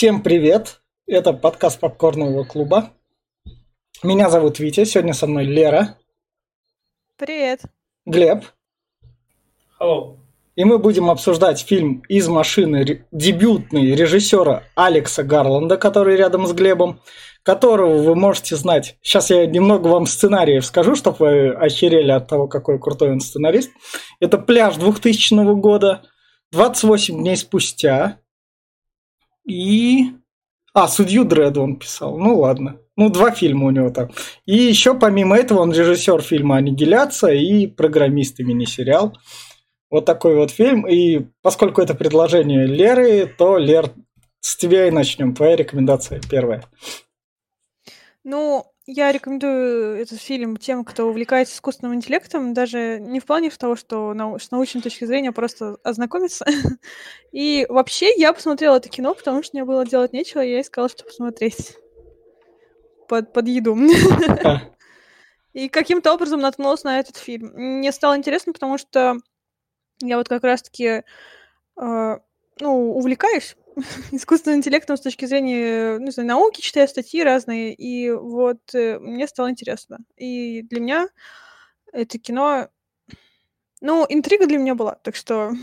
Всем привет! Это подкаст Попкорного клуба. Меня зовут Витя, сегодня со мной Лера. Привет. Глеб. Hello. И мы будем обсуждать фильм «Из машины» дебютный режиссера Алекса Гарланда, который рядом с Глебом, которого вы можете знать. Сейчас я немного вам сценариев скажу, чтобы вы охерели от того, какой крутой он сценарист. Это «Пляж» 2000 года, «28 дней спустя» и а, судью Дред он писал. Ну ладно. Ну, два фильма у него там. И еще помимо этого он режиссер фильма «Аннигиляция» и программист и мини-сериал. Вот такой вот фильм. И поскольку это предложение Леры, то, Лер, с тебя и начнем. Твоя рекомендация первая. Ну, я рекомендую этот фильм тем, кто увлекается искусственным интеллектом, даже не в плане того, что нау- с научной точки зрения просто ознакомиться. И вообще я посмотрела это кино, потому что мне было делать нечего, и я искала, что посмотреть под, под еду. И каким-то образом наткнулась на этот фильм. Мне стало интересно, потому что я вот как раз-таки э, ну, увлекаюсь искусственным интеллектом с точки зрения, ну, знаю, науки, читаю статьи разные, и вот э, мне стало интересно. И для меня это кино... Ну, интрига для меня была, так что...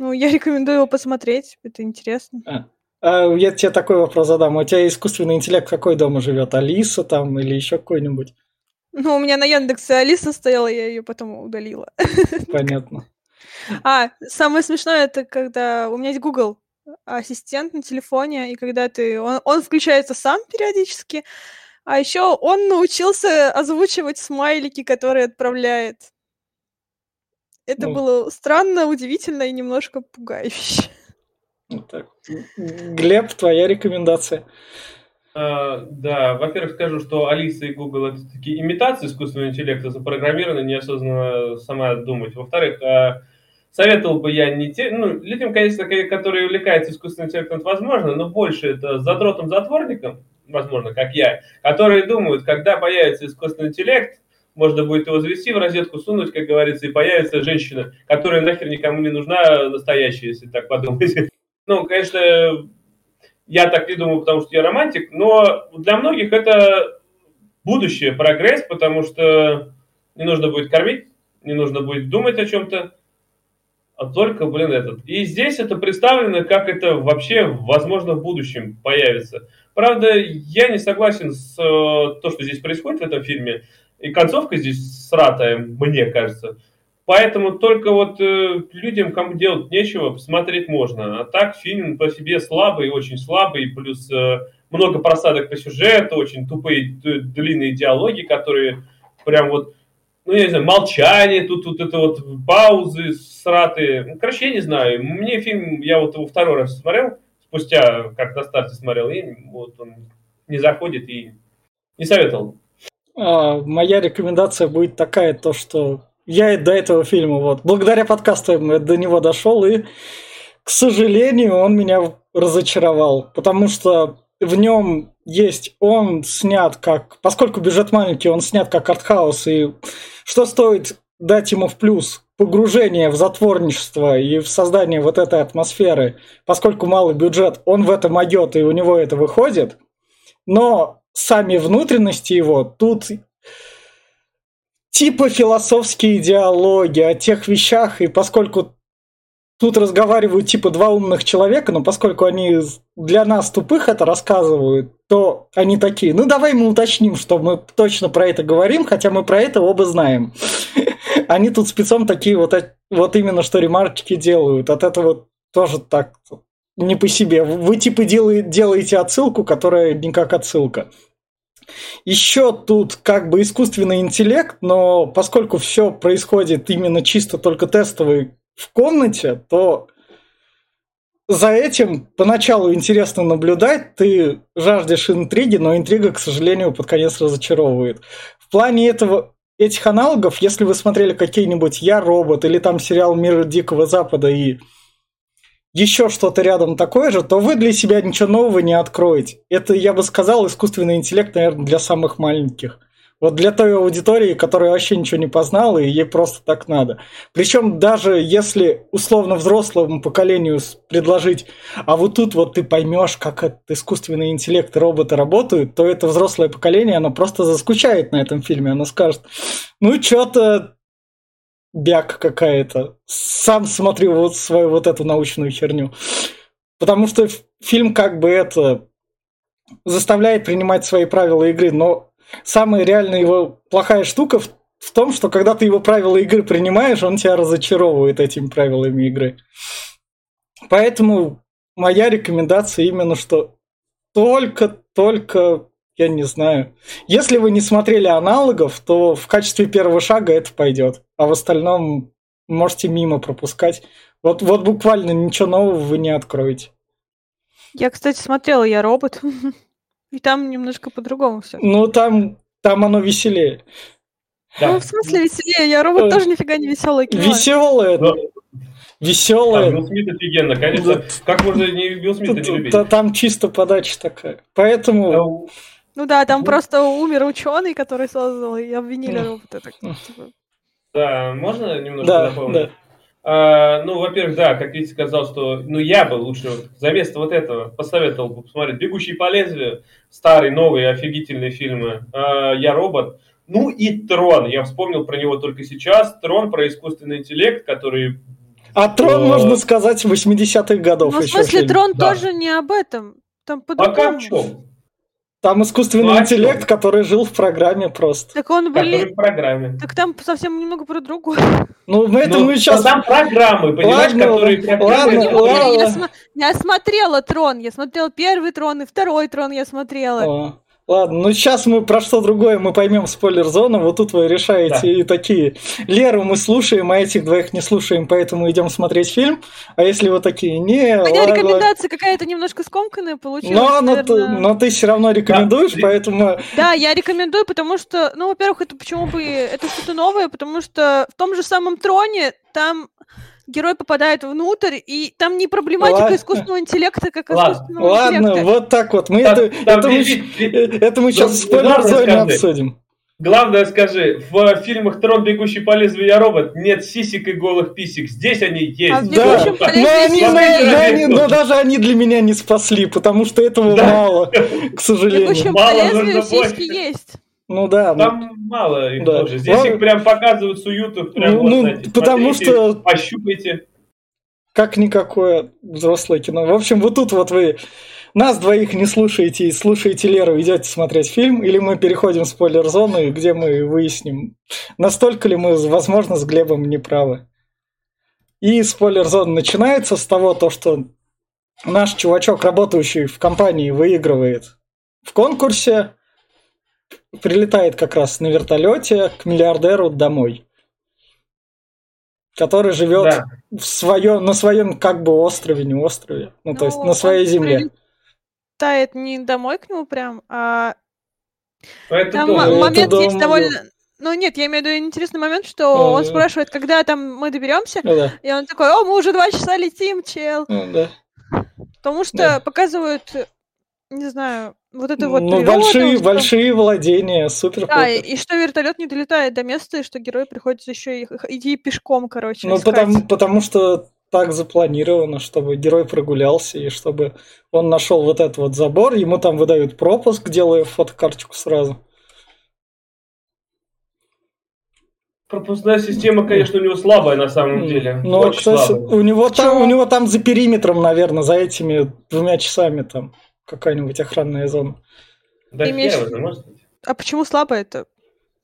Ну, я рекомендую его посмотреть, это интересно. а. А, я тебе такой вопрос задам. У тебя искусственный интеллект какой дома живет? Алиса там или еще какой-нибудь? Ну, у меня на Яндексе Алиса стояла, я ее потом удалила. Понятно. А, самое смешное, это когда у меня есть Google ассистент на телефоне, и когда ты... Он, он включается сам периодически, а еще он научился озвучивать смайлики, которые отправляет. Это Ну. было странно, удивительно и немножко пугающе. Вот так. Глеб, твоя рекомендация. А, да, во-первых, скажу, что Алиса и Google это такие имитации искусственного интеллекта, запрограммированы неосознанно сама думать. Во-вторых, а, советовал бы я не те, ну, людям, конечно, ко- которые увлекаются искусственным интеллектом, это возможно, но больше это задротом-затворникам, возможно, как я, которые думают, когда появится искусственный интеллект, можно будет его завести в розетку, сунуть, как говорится, и появится женщина, которая нахер никому не нужна, настоящая, если так подумать. Ну, конечно, я так не думаю, потому что я романтик, но для многих это будущее, прогресс, потому что не нужно будет кормить, не нужно будет думать о чем-то, а только, блин, этот. И здесь это представлено, как это вообще, возможно, в будущем появится. Правда, я не согласен с э, то, что здесь происходит в этом фильме. И концовка здесь сратая, мне кажется. Поэтому только вот э, людям, кому делать нечего, посмотреть можно. А так фильм по себе слабый, очень слабый, плюс э, много просадок по сюжету, очень тупые длинные диалоги, которые прям вот, ну я не знаю, молчание, тут вот это вот паузы сратые. Ну, короче, я не знаю. Мне фильм, я вот его второй раз смотрел, спустя, как на старте смотрел, и вот он не заходит и не советовал. А, моя рекомендация будет такая, то что я и до этого фильма, вот, благодаря подкастам я до него дошел, и, к сожалению, он меня разочаровал, потому что в нем есть, он снят как, поскольку бюджет маленький, он снят как артхаус, и что стоит дать ему в плюс? Погружение в затворничество и в создание вот этой атмосферы, поскольку малый бюджет, он в это идет, и у него это выходит, но сами внутренности его тут типа философские диалоги о тех вещах, и поскольку тут разговаривают типа два умных человека, но поскольку они для нас тупых это рассказывают, то они такие, ну давай мы уточним, что мы точно про это говорим, хотя мы про это оба знаем. Они тут спецом такие вот, вот именно что ремарочки делают. От этого тоже так не по себе. Вы типа делаете, отсылку, которая не отсылка. Еще тут как бы искусственный интеллект, но поскольку все происходит именно чисто только тестовый в комнате, то за этим поначалу интересно наблюдать, ты жаждешь интриги, но интрига, к сожалению, под конец разочаровывает. В плане этого, этих аналогов, если вы смотрели какие-нибудь «Я робот» или там сериал «Мир Дикого Запада» и еще что-то рядом такое же, то вы для себя ничего нового не откроете. Это, я бы сказал, искусственный интеллект, наверное, для самых маленьких. Вот для той аудитории, которая вообще ничего не познала, и ей просто так надо. Причем даже если условно взрослому поколению предложить, а вот тут вот ты поймешь, как этот искусственный интеллект и роботы работают, то это взрослое поколение, оно просто заскучает на этом фильме. Оно скажет, ну что-то бяк какая-то. Сам смотрю вот свою вот эту научную херню. Потому что фильм как бы это заставляет принимать свои правила игры, но самая реальная его плохая штука в, в том, что когда ты его правила игры принимаешь, он тебя разочаровывает этими правилами игры. Поэтому моя рекомендация именно, что только-только, я не знаю. Если вы не смотрели аналогов, то в качестве первого шага это пойдет. А в остальном можете мимо пропускать. Вот, вот буквально ничего нового вы не откроете. Я, кстати, смотрела «Я робот». И там немножко по-другому все. Ну, там, там оно веселее. Да. Ну, в смысле веселее? Я робот тоже нифига не веселое кино. Веселое. Но... Веселое. Билл Смит офигенно, конечно. Да. Как можно не Билл Смита не любить? Там чисто подача такая. Поэтому... Ну да, там просто умер ученый, который создал, и обвинили робота. Типа. Да, можно немножко напомнить? А, ну, во-первых, да, как Витя сказал, что ну я бы лучше вот, за место вот этого посоветовал бы посмотреть «Бегущий по лезвию», старые, новые, офигительные фильмы, а, «Я робот», ну и «Трон», я вспомнил про него только сейчас, «Трон» про искусственный интеллект, который... А «Трон», можно сказать, 80-х годов Ну, в смысле, фильм. «Трон» да. тоже не об этом, там по-другому. Пока в чем? Там искусственный ну, а интеллект, что? который жил в программе просто. Так он, блин... В программе. Так там совсем немного про другое. Ну, мы это ну, мы сейчас... Там программы, понимаешь, ладно, которые... Ладно, ладно, ладно. Я, см... я смотрела Трон, я смотрела первый Трон и второй Трон я смотрела. О. Ладно, ну сейчас мы про что другое мы поймем спойлер-зону, вот тут вы решаете да. и такие. Леру мы слушаем, а этих двоих не слушаем, поэтому идем смотреть фильм. А если вы такие, не, У меня рекомендация какая-то немножко скомканная получилась. Но, но, ты, но ты все равно рекомендуешь, да. поэтому... Да, я рекомендую, потому что, ну, во-первых, это почему бы, это что-то новое, потому что в том же самом Троне там герой попадает внутрь, и там не проблематика ладно. искусственного интеллекта, как ладно. искусственного ладно, интеллекта. Ладно, вот так вот. Мы там, это, там, это, мы, это мы сейчас в спойлер-зоне обсудим. Главное скажи, в фильмах «Трон, бегущий по лезвию, я робот» нет сисек и голых писек. Здесь они есть. А да, но, они, но, они, но даже они для меня не спасли, потому что этого да. мало, к сожалению. В мало по лезвию сиськи есть. Ну да. Там ну, мало их да. тоже. Здесь ну, их прям показывают, суют прям ну, вот, ну, знаете, потому что... Пощупайте. Как никакое взрослое кино. В общем, вот тут вот вы нас двоих не слушаете и слушаете Леру, идете смотреть фильм, или мы переходим в спойлер-зону, где мы выясним, настолько ли мы, возможно, с Глебом неправы. И спойлер-зона начинается с того, то, что наш чувачок, работающий в компании, выигрывает в конкурсе, прилетает как раз на вертолете к миллиардеру домой, который живет да. в своем, на своем как бы острове, не острове, ну, ну то есть на своей земле. Прилетает не домой к нему прям, а это там дом. момент это есть дом, довольно... Ну нет, я имею в виду интересный момент, что а, он спрашивает, когда там мы доберемся, ну, да. и он такой, о, мы уже два часа летим, чел. Ну, да. Потому что да. показывают, не знаю, вот это вот Ну, большие, что... большие владения, супер Да, и, и что вертолет не долетает до места, и что герой приходится еще и, идти пешком, короче. Ну, потому, потому что так запланировано, чтобы герой прогулялся, и чтобы он нашел вот этот вот забор, ему там выдают пропуск, делая фотокарточку сразу. Пропускная система, конечно, у него слабая на самом деле. Ну, Очень кстати, слабая. у него, там, у него там за периметром, наверное, за этими двумя часами там какая-нибудь охранная зона. Да, имеешь... может быть. А почему слабо это?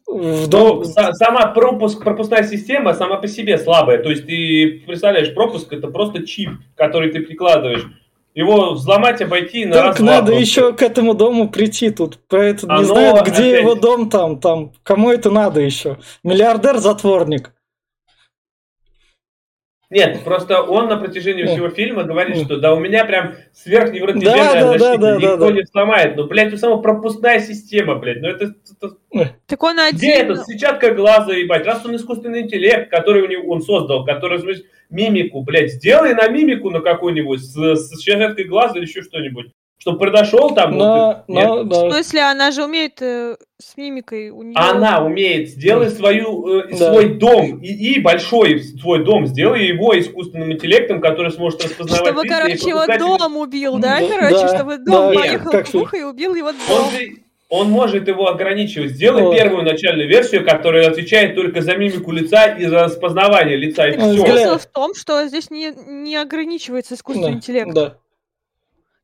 В дом... Ну, сама пропуск, пропускная система сама по себе слабая. То есть ты представляешь, пропуск это просто чип, который ты прикладываешь. Его взломать, обойти на Так надо просто. еще к этому дому прийти тут. Про это не знают, где опять... его дом там, там. Кому это надо еще? Миллиардер-затворник. Нет, просто он на протяжении всего фильма говорит, что да, у меня прям сверхневротизированная да, защита, да, да, никто да, да. не сломает. Ну, блядь, у самого пропускная система, блядь, ну это... это... Так он один... Где это? Сетчатка глаза, ебать. Раз он искусственный интеллект, который у него, он создал, который, мимику, блядь, сделай на мимику на какую-нибудь с, с сетчаткой глаза или еще что-нибудь. Чтобы произошел там... Но, вот, нет. но, В да. смысле, она же умеет э, с мимикой. У нее... Она умеет, сделай свою, э, Да. свой дом, и, и большой твой дом, сделай его искусственным интеллектом, который сможет распознавать Чтобы, лица и короче, его дом убил, да, Да, короче, да, чтобы да, дом нет, поехал как в ухо и убил его Он, дом. же- он может его ограничивать. Сделай Ой. первую начальную версию, которая отвечает только за мимику лица и за распознавание лица, и Так все. смысл в том, что здесь не, не ограничивается искусственный Да, интеллект. да.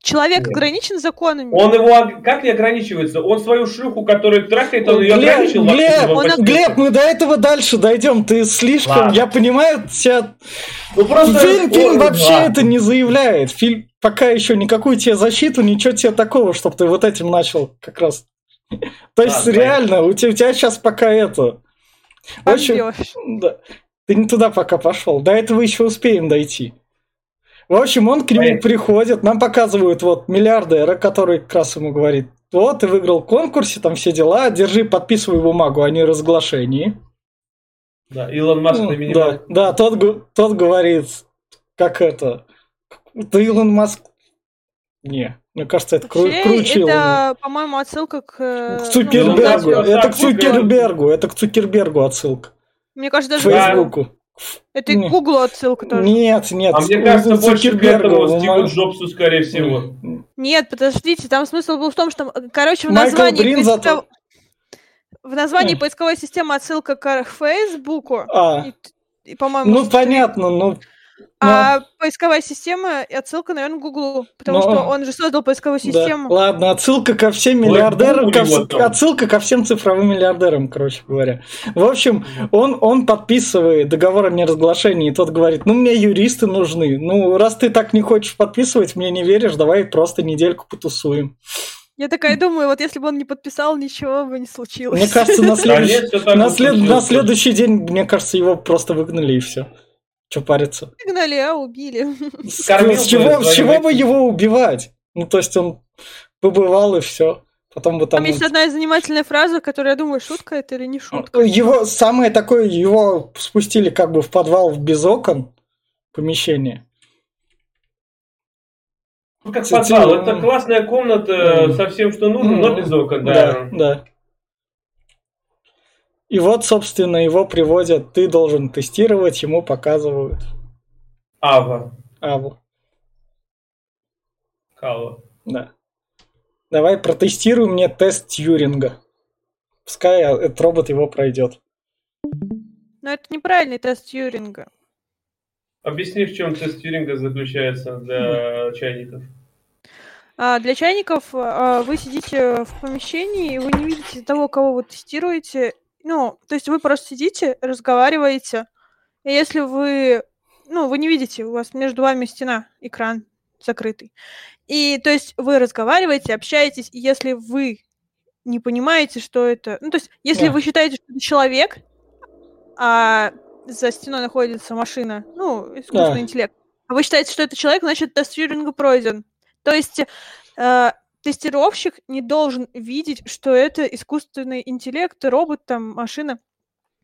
Человек Нет. ограничен законами. Он его как не ограничивается? Он свою шлюху, которую трахает, он ее Глеб, ограничил. Глеб, он-. Глеб, мы до этого дальше дойдем. Ты слишком, Ладно. я понимаю, тебя Ну, просто- фильм, фильм вообще ладно. это не заявляет. Фильм пока еще никакую тебе защиту, ничего тебе такого, чтобы ты вот этим начал как раз. То есть Ладно, реально, у тебя, у тебя сейчас пока это. Пойдёшь. да, ты не туда пока пошел. До этого еще успеем дойти. В общем, он к нему приходит, нам показывают вот миллиардера, который как раз ему говорит, вот, ты выиграл в конкурсе, там все дела, держи, подписывай бумагу о неразглашении. Да, Илон Маск Ну, на да, да, тот, тот говорит, как это, да Илон Маск, не, мне кажется, это кру- круче это, по-моему, отсылка к... э, К ну, Цукербергу, Маск, это к Цукербергу, это к Цукербергу отсылка, Мне кажется, к даже Фейсбуку. Это к Гуглу отсылка тоже. Нет, нет, А мне кажется, больше к этому Стиву Джобсу, скорее всего. Нет, подождите, там смысл был в том, что, э, короче, в Майкл названии, Брин поисков- зато- в названии Э. поисковой системы отсылка к Фейсбуку, А, и, и, по-моему, ну понятно, ну, а поисковая система и отсылка, наверное, к Гуглу, потому Ну, что он же создал поисковую да. систему. Ладно, отсылка ко всем Ой, миллиардерам, Google ко вс- отсылка ко всем цифровым миллиардерам, короче говоря. В общем, он, он подписывает договор о неразглашении, и тот говорит, ну, мне юристы нужны. Ну, раз ты так не хочешь подписывать, мне не веришь, давай просто недельку потусуем. Я такая думаю, вот если бы он не подписал, ничего бы не случилось. Мне кажется, Да следующий, след- на следующий день, мне кажется, его просто выгнали и все. Че париться? Выгнали, а убили. С, Кормил с чего, с чего бы его убивать? Ну, то есть он побывал и все. Потом бы там... Там есть одна занимательная фраза, которая, я думаю, шутка это или не шутка. Его самое такое, его спустили как бы в подвал в без окон помещение. Ну, как подвал. м. Это классная комната М. со всем, что нужно, но без окон, Да, да. да. И вот, собственно, его приводят, ты должен тестировать, ему показывают Ава. Аву. Кава. Да. Давай протестируй мне тест Тьюринга. Пускай а, этот робот его пройдет. Но это неправильный тест Тьюринга. Объясни, в чем тест Тьюринга заключается для чайников. А для чайников а, вы сидите в помещении, и вы не видите того, кого вы тестируете. Ну, то есть вы просто сидите, разговариваете. И если вы, ну, вы не видите, у вас между вами стена, экран закрытый. И то есть вы разговариваете, общаетесь, и если вы не понимаете, что это... Ну, то есть если Да. вы считаете, что это человек, а за стеной находится машина, ну, искусственный Да. интеллект, а вы считаете, что это человек, значит, тест Тьюринга пройден. То есть э, тестировщик не должен видеть, что это искусственный интеллект, робот, там, машина.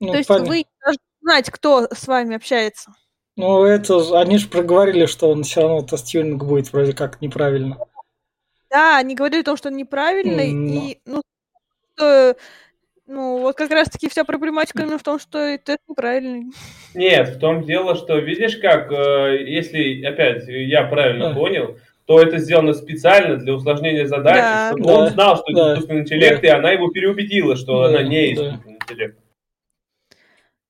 Ну, То есть понятно. вы должны знать, кто с вами общается. Ну, это они же проговорили, что он все равно тест Тьюринга будет вроде как неправильно. Да, они говорили о том, что он неправильный, ну. и, ну, что, ну, вот как раз-таки вся проблематика именно в том, что это неправильный. Нет, в том дело, что видишь как, э, если, опять, я правильно понял, то это сделано специально для усложнения задачи, Да. чтобы Да. он знал, что это Да. искусственный интеллект, и она его переубедила, что Да, она не да. искусственный интеллект.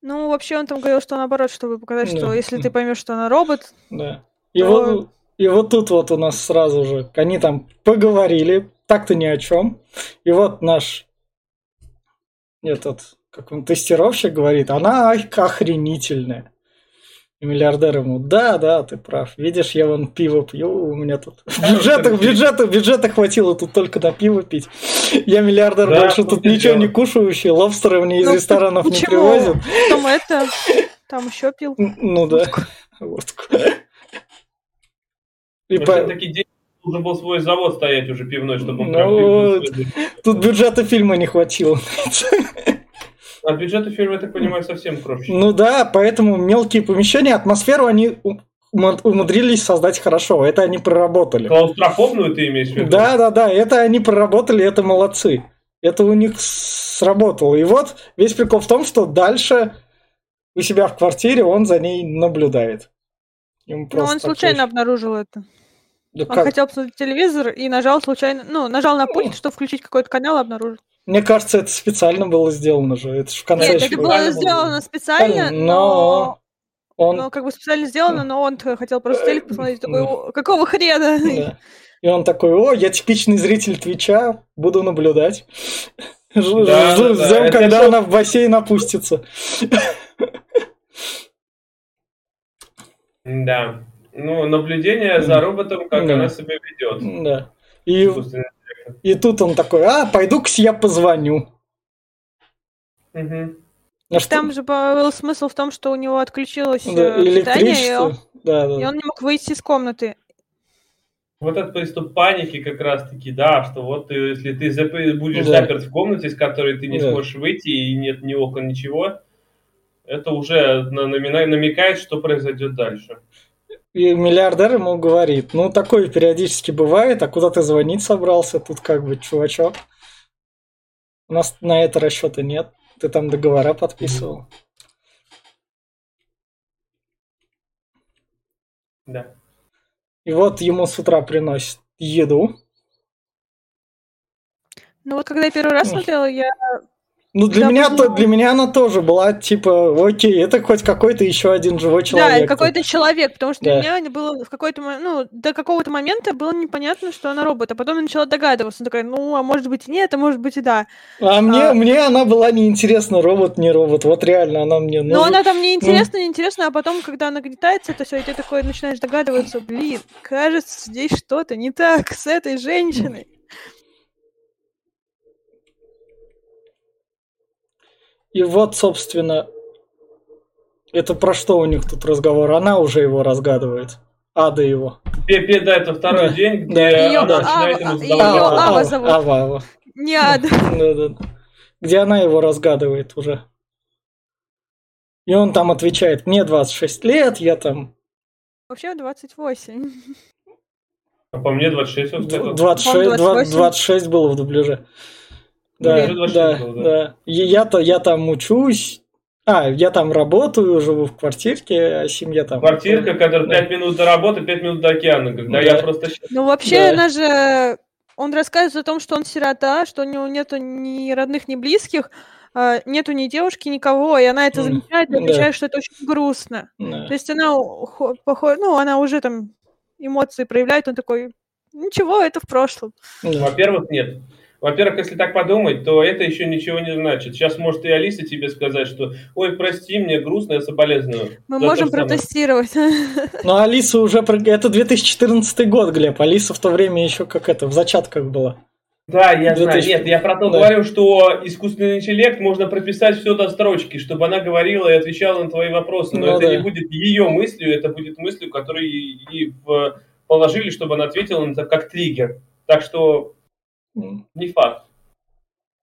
Ну, вообще он там говорил, что наоборот, чтобы показать, что Да. если ты поймешь, что она робот, Да. И, То- вот, и вот тут вот у нас сразу же, они там поговорили, так-то ни о чем. И вот наш этот, как он, тестировщик говорит, она ох- охренительная. И миллиардер ему, да, да, ты прав. Видишь, я вон пиво пью, у меня тут бюджета, бюджета, бюджета хватило тут только на пиво пить. Я миллиардер, Да, больше тут ничего дело. не кушающий, лобстера мне из Ну, ресторанов не привозят. там это, там еще пил. Ну да, водку. И по- такие деньги должен был свой завод стоять уже пивной, чтобы он Ну прям вот. Тут бюджета фильма не хватило. А бюджеты фильма, я так понимаю, совсем крошечный. Ну да, поэтому мелкие помещения, атмосферу они у- умудрились создать хорошо. Это они проработали. Клаустрофобную ты имеешь в виду? Да, да, да. Это они проработали, это молодцы. Это у них сработало. И вот весь прикол в том, что дальше у себя в квартире он за ней наблюдает. Ну, он случайно очень... обнаружил это. Да он как? хотел посмотреть телевизор и нажал случайно, ну, нажал на пульт, чтобы включить какой-то канал, обнаружил. Мне кажется, это специально было сделано же. Это же в конце Нет, это было сделано специально, но... но... Он... Ну, как бы специально сделано, но он хотел просто телек посмотреть, такой, какого хрена? Да. И он такой, о, я типичный зритель Твича, буду наблюдать. Жду, ждем, когда она в бассейн опустится. Да. Ну, наблюдение за роботом, как она себя ведет. Да. И, и тут он такой, а, пойду-ка я позвоню. Угу. А Там же был смысл в том, что у него отключилось да, э, питание, и он, да, да. и он не мог выйти из комнаты. Вот этот приступ паники как раз-таки, да, что вот ты, если ты зап- будешь да. заперт в комнате, из которой ты не да. сможешь выйти, и нет ни окон, ничего, это уже намекает, что произойдет дальше. И миллиардер ему говорит, ну, такое периодически бывает, а куда ты звонить собрался, тут как бы, чувачок. У нас на это расчета нет. Ты там договора подписывал. Да. И вот ему с утра приносят еду. Ну вот когда я первый раз смотрела, я ну, для, меня, то, для меня она тоже была, типа, окей, это хоть какой-то еще один живой человек. Да, какой-то человек, потому что да. для меня было в какой-то ну, до какого-то момента было непонятно, что она робот, а потом я начала догадываться, такая, ну, а может быть и нет, а может быть и да. А, а... мне, мне она была неинтересна, робот, не робот, вот реально она мне... Ну, ну она там неинтересна, ну... неинтересна, а потом, когда она гнетается, это все, и ты такой начинаешь догадываться, блин, кажется, здесь что-то не так с этой женщиной. И вот, собственно, это про что у них тут разговор? Она уже его разгадывает. Ада его. Пепе, да, это второй да. день, где да. Ее, она начинает ему задавать Ее Ава зовут. Ава, Ава. Не Ада. Да, да. Где она его разгадывает уже. И он там отвечает, мне 26 лет, я там... Вообще 28. А по мне 26 он 26, 26, 26 было в дубляже. Да, да, да. да. Я-то я там учусь. А, я там работаю, живу в квартирке, а семья там. Квартирка, которая 5 минут до работы, 5 минут до океана. Да, да. я просто... Ну, вообще, да. она же... Он рассказывает о том, что он сирота, что у него нету ни родных, ни близких, а, нету ни девушки, никого, и она это замечает и отвечает, да. что это очень грустно. Да. То есть она, похож... ну, она уже там эмоции проявляет, он такой, ничего, это в прошлом. Во-первых, нет. Во-первых, если так подумать, то это еще ничего не значит. Сейчас может и Алиса тебе сказать, что «Ой, прости, мне грустно, я соболезную». Мы можем протестировать. Но Алиса уже... Это 2014 год, Глеб. Алиса в то время еще как это, в зачатках была. Да, я 2000... знаю. Нет, я про то да. говорю, что искусственный интеллект можно прописать все до строчки, чтобы она говорила и отвечала на твои вопросы. Но ну, это да. не будет ее мыслью, это будет мыслью, которую ей положили, чтобы она ответила на это как триггер. Так что не факт.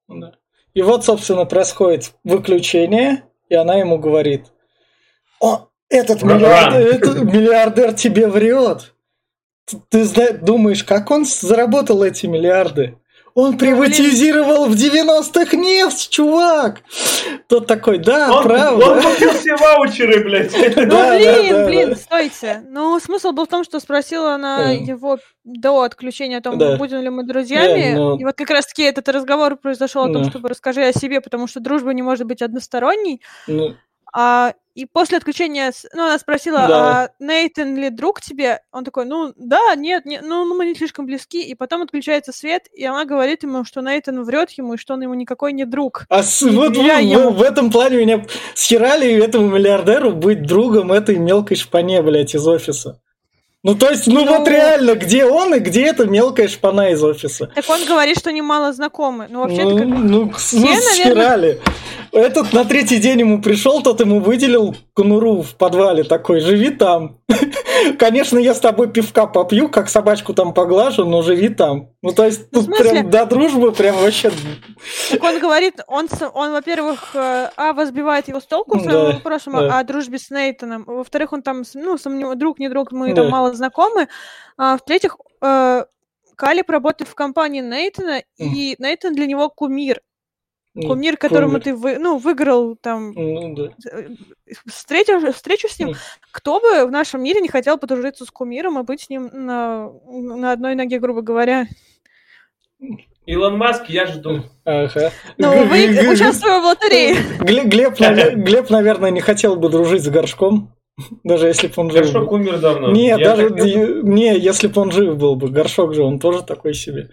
Да. И вот, собственно, происходит выключение, и она ему говорит, о, этот миллиардер, этот миллиардер тебе врет. Ты, ты думаешь, как он заработал эти миллиарды? Он приватизировал в 90-х нефть, чувак! Тот такой, да, он, правда. Он купил все ваучеры, блядь. Ну, блин, блин, стойте. Ну, смысл был в том, что спросила она его до отключения о том, будем ли мы друзьями. И вот как раз-таки этот разговор произошел о том, чтобы расскажи о себе, потому что дружба не может быть односторонней. Ну. А и после отключения, ну, она спросила, да. а Нейтан ли друг тебе? Он такой, ну, да, нет, нет, ну, мы не слишком близки. И потом отключается свет, и она говорит ему, что Нейтан врет ему, и что он ему никакой не друг. А с, вот в, ему... в этом плане меня схерали этому миллиардеру быть другом этой мелкой шпане, блядь, из офиса. Ну, то есть, ну, ну вот реально, где он и где эта мелкая шпана из офиса? Так он говорит, что немало знакомы. Ну, вообще ну, как... ну, все, ну, наверное... Этот на третий день ему пришел, тот ему выделил конуру в подвале такой, живи там. Конечно, я с тобой пивка попью, как собачку там поглажу, но живи там. Ну, то есть, Ну, в тут прям до дружбы прям вообще... Так он говорит, он, он во-первых, э, а, возбивает его с толку своим Да, вопросом да. о дружбе с Нейтаном. Во-вторых, он там, ну, сомнев- друг, не друг, мы Да. там мало знакомы. А, в-третьих, э, Калиб работает в компании Нейтана, и Нейтан для него кумир. Кумир, которому кумир. ты, вы, ну, выиграл там Ну, да. э, встречу, встречу с ним. Кто бы в нашем мире не хотел подружиться с кумиром и быть с ним на, на одной ноге, грубо говоря. Илон Маск, я жду. Ага. Ну, вы участвуя в лотерее. Гле- Глеб, Глеб, наверное, не хотел бы дружить с Горшком, даже если бы он жив Горшок был. умер давно. Нет, Я даже хотел- не, если бы он жив был бы. Горшок же, он тоже такой себе.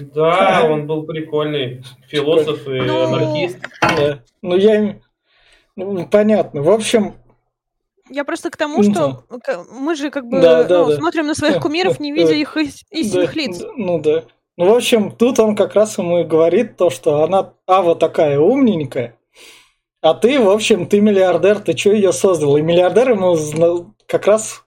Да, он был прикольный. Философ и Ну, анархист. Да. Ну, я... им- Ну, понятно. В общем, Я просто к тому, Ну что мы же как бы Да, да, ну, да. смотрим на своих кумиров, не видя их ис- истинных да, лиц. ну да. Ну, в общем, тут он как раз ему и говорит то, что она, Ава такая умненькая, а ты, в общем, ты миллиардер, ты что ее создал? И миллиардер ему как раз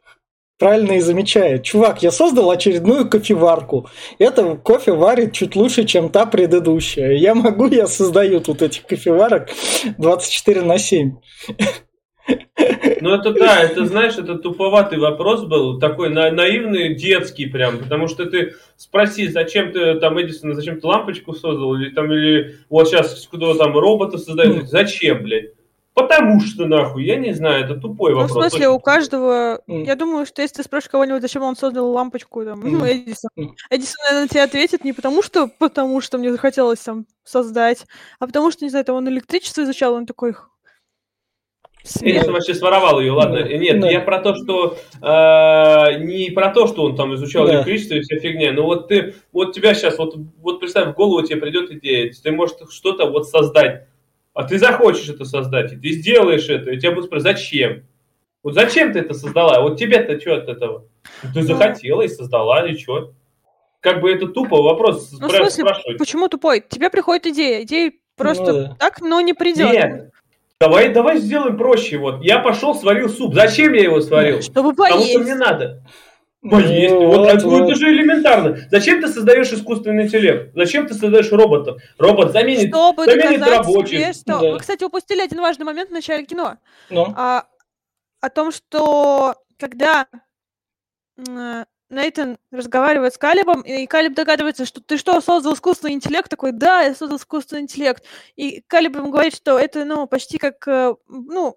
правильно и замечает. Чувак, я создал очередную кофеварку. Это кофе варит чуть лучше, чем та предыдущая. Я могу, я создаю тут этих кофеварок 24 на 7. Ну это да, это знаешь, это туповатый вопрос был, такой на, наивный, детский прям, потому что ты спроси, зачем ты там Эдисона, зачем ты лампочку создал, или там, или вот сейчас кто там робота создает, Мгм. зачем, блядь? Потому что нахуй, я не знаю, это тупой Ну, в вопрос. смысле, у каждого... М. Я думаю, что если ты спросишь кого-нибудь, зачем он создал лампочку, там, ну, М. Эдисон, М. Эдисон, наверное, тебе ответит не потому, что потому что мне захотелось там создать, а потому что, не знаю, там он электричество изучал, он такой... «Х, свет». Эдисон вообще своровал ее, ладно. Да, Нет, да. я про то, что э, не про то, что он там изучал Да. электричество и вся фигня. Но вот ты, вот тебя сейчас, вот, вот представь, в голову тебе придет идея, ты можешь что-то вот создать, а ты захочешь это создать, и ты сделаешь это, и тебя будут спрашивать, зачем? Вот зачем ты это создала? Вот тебе-то что от этого? Ну, Ты Ну. захотела и создала, и что? Как бы это тупо вопрос Ну, в смысле, спрашивать. Почему тупой? Тебе приходит идея, идея просто Ну да. так, но не придет. Нет, давай, давай сделаем проще. Вот я пошел, сварил суп. Зачем я его сварил? Чтобы Потому что поесть. мне надо. Поесть. Ну, вот, вот, это, ну, вот. это же элементарно. Зачем ты создаешь искусственный интеллект? Зачем ты создаешь роботов? Робот заменит. Чтобы заменит доказать рабочих. себе, что... Да. Вы, кстати, упустили один важный момент в начале кино. Ну, А, о том, что когда Нейтан разговаривает с Калибом, и Калиб догадывается, что ты что, создал искусственный интеллект? Такой, да, я создал искусственный интеллект. И Калиб ему говорит, что это, ну, почти как, э, ну,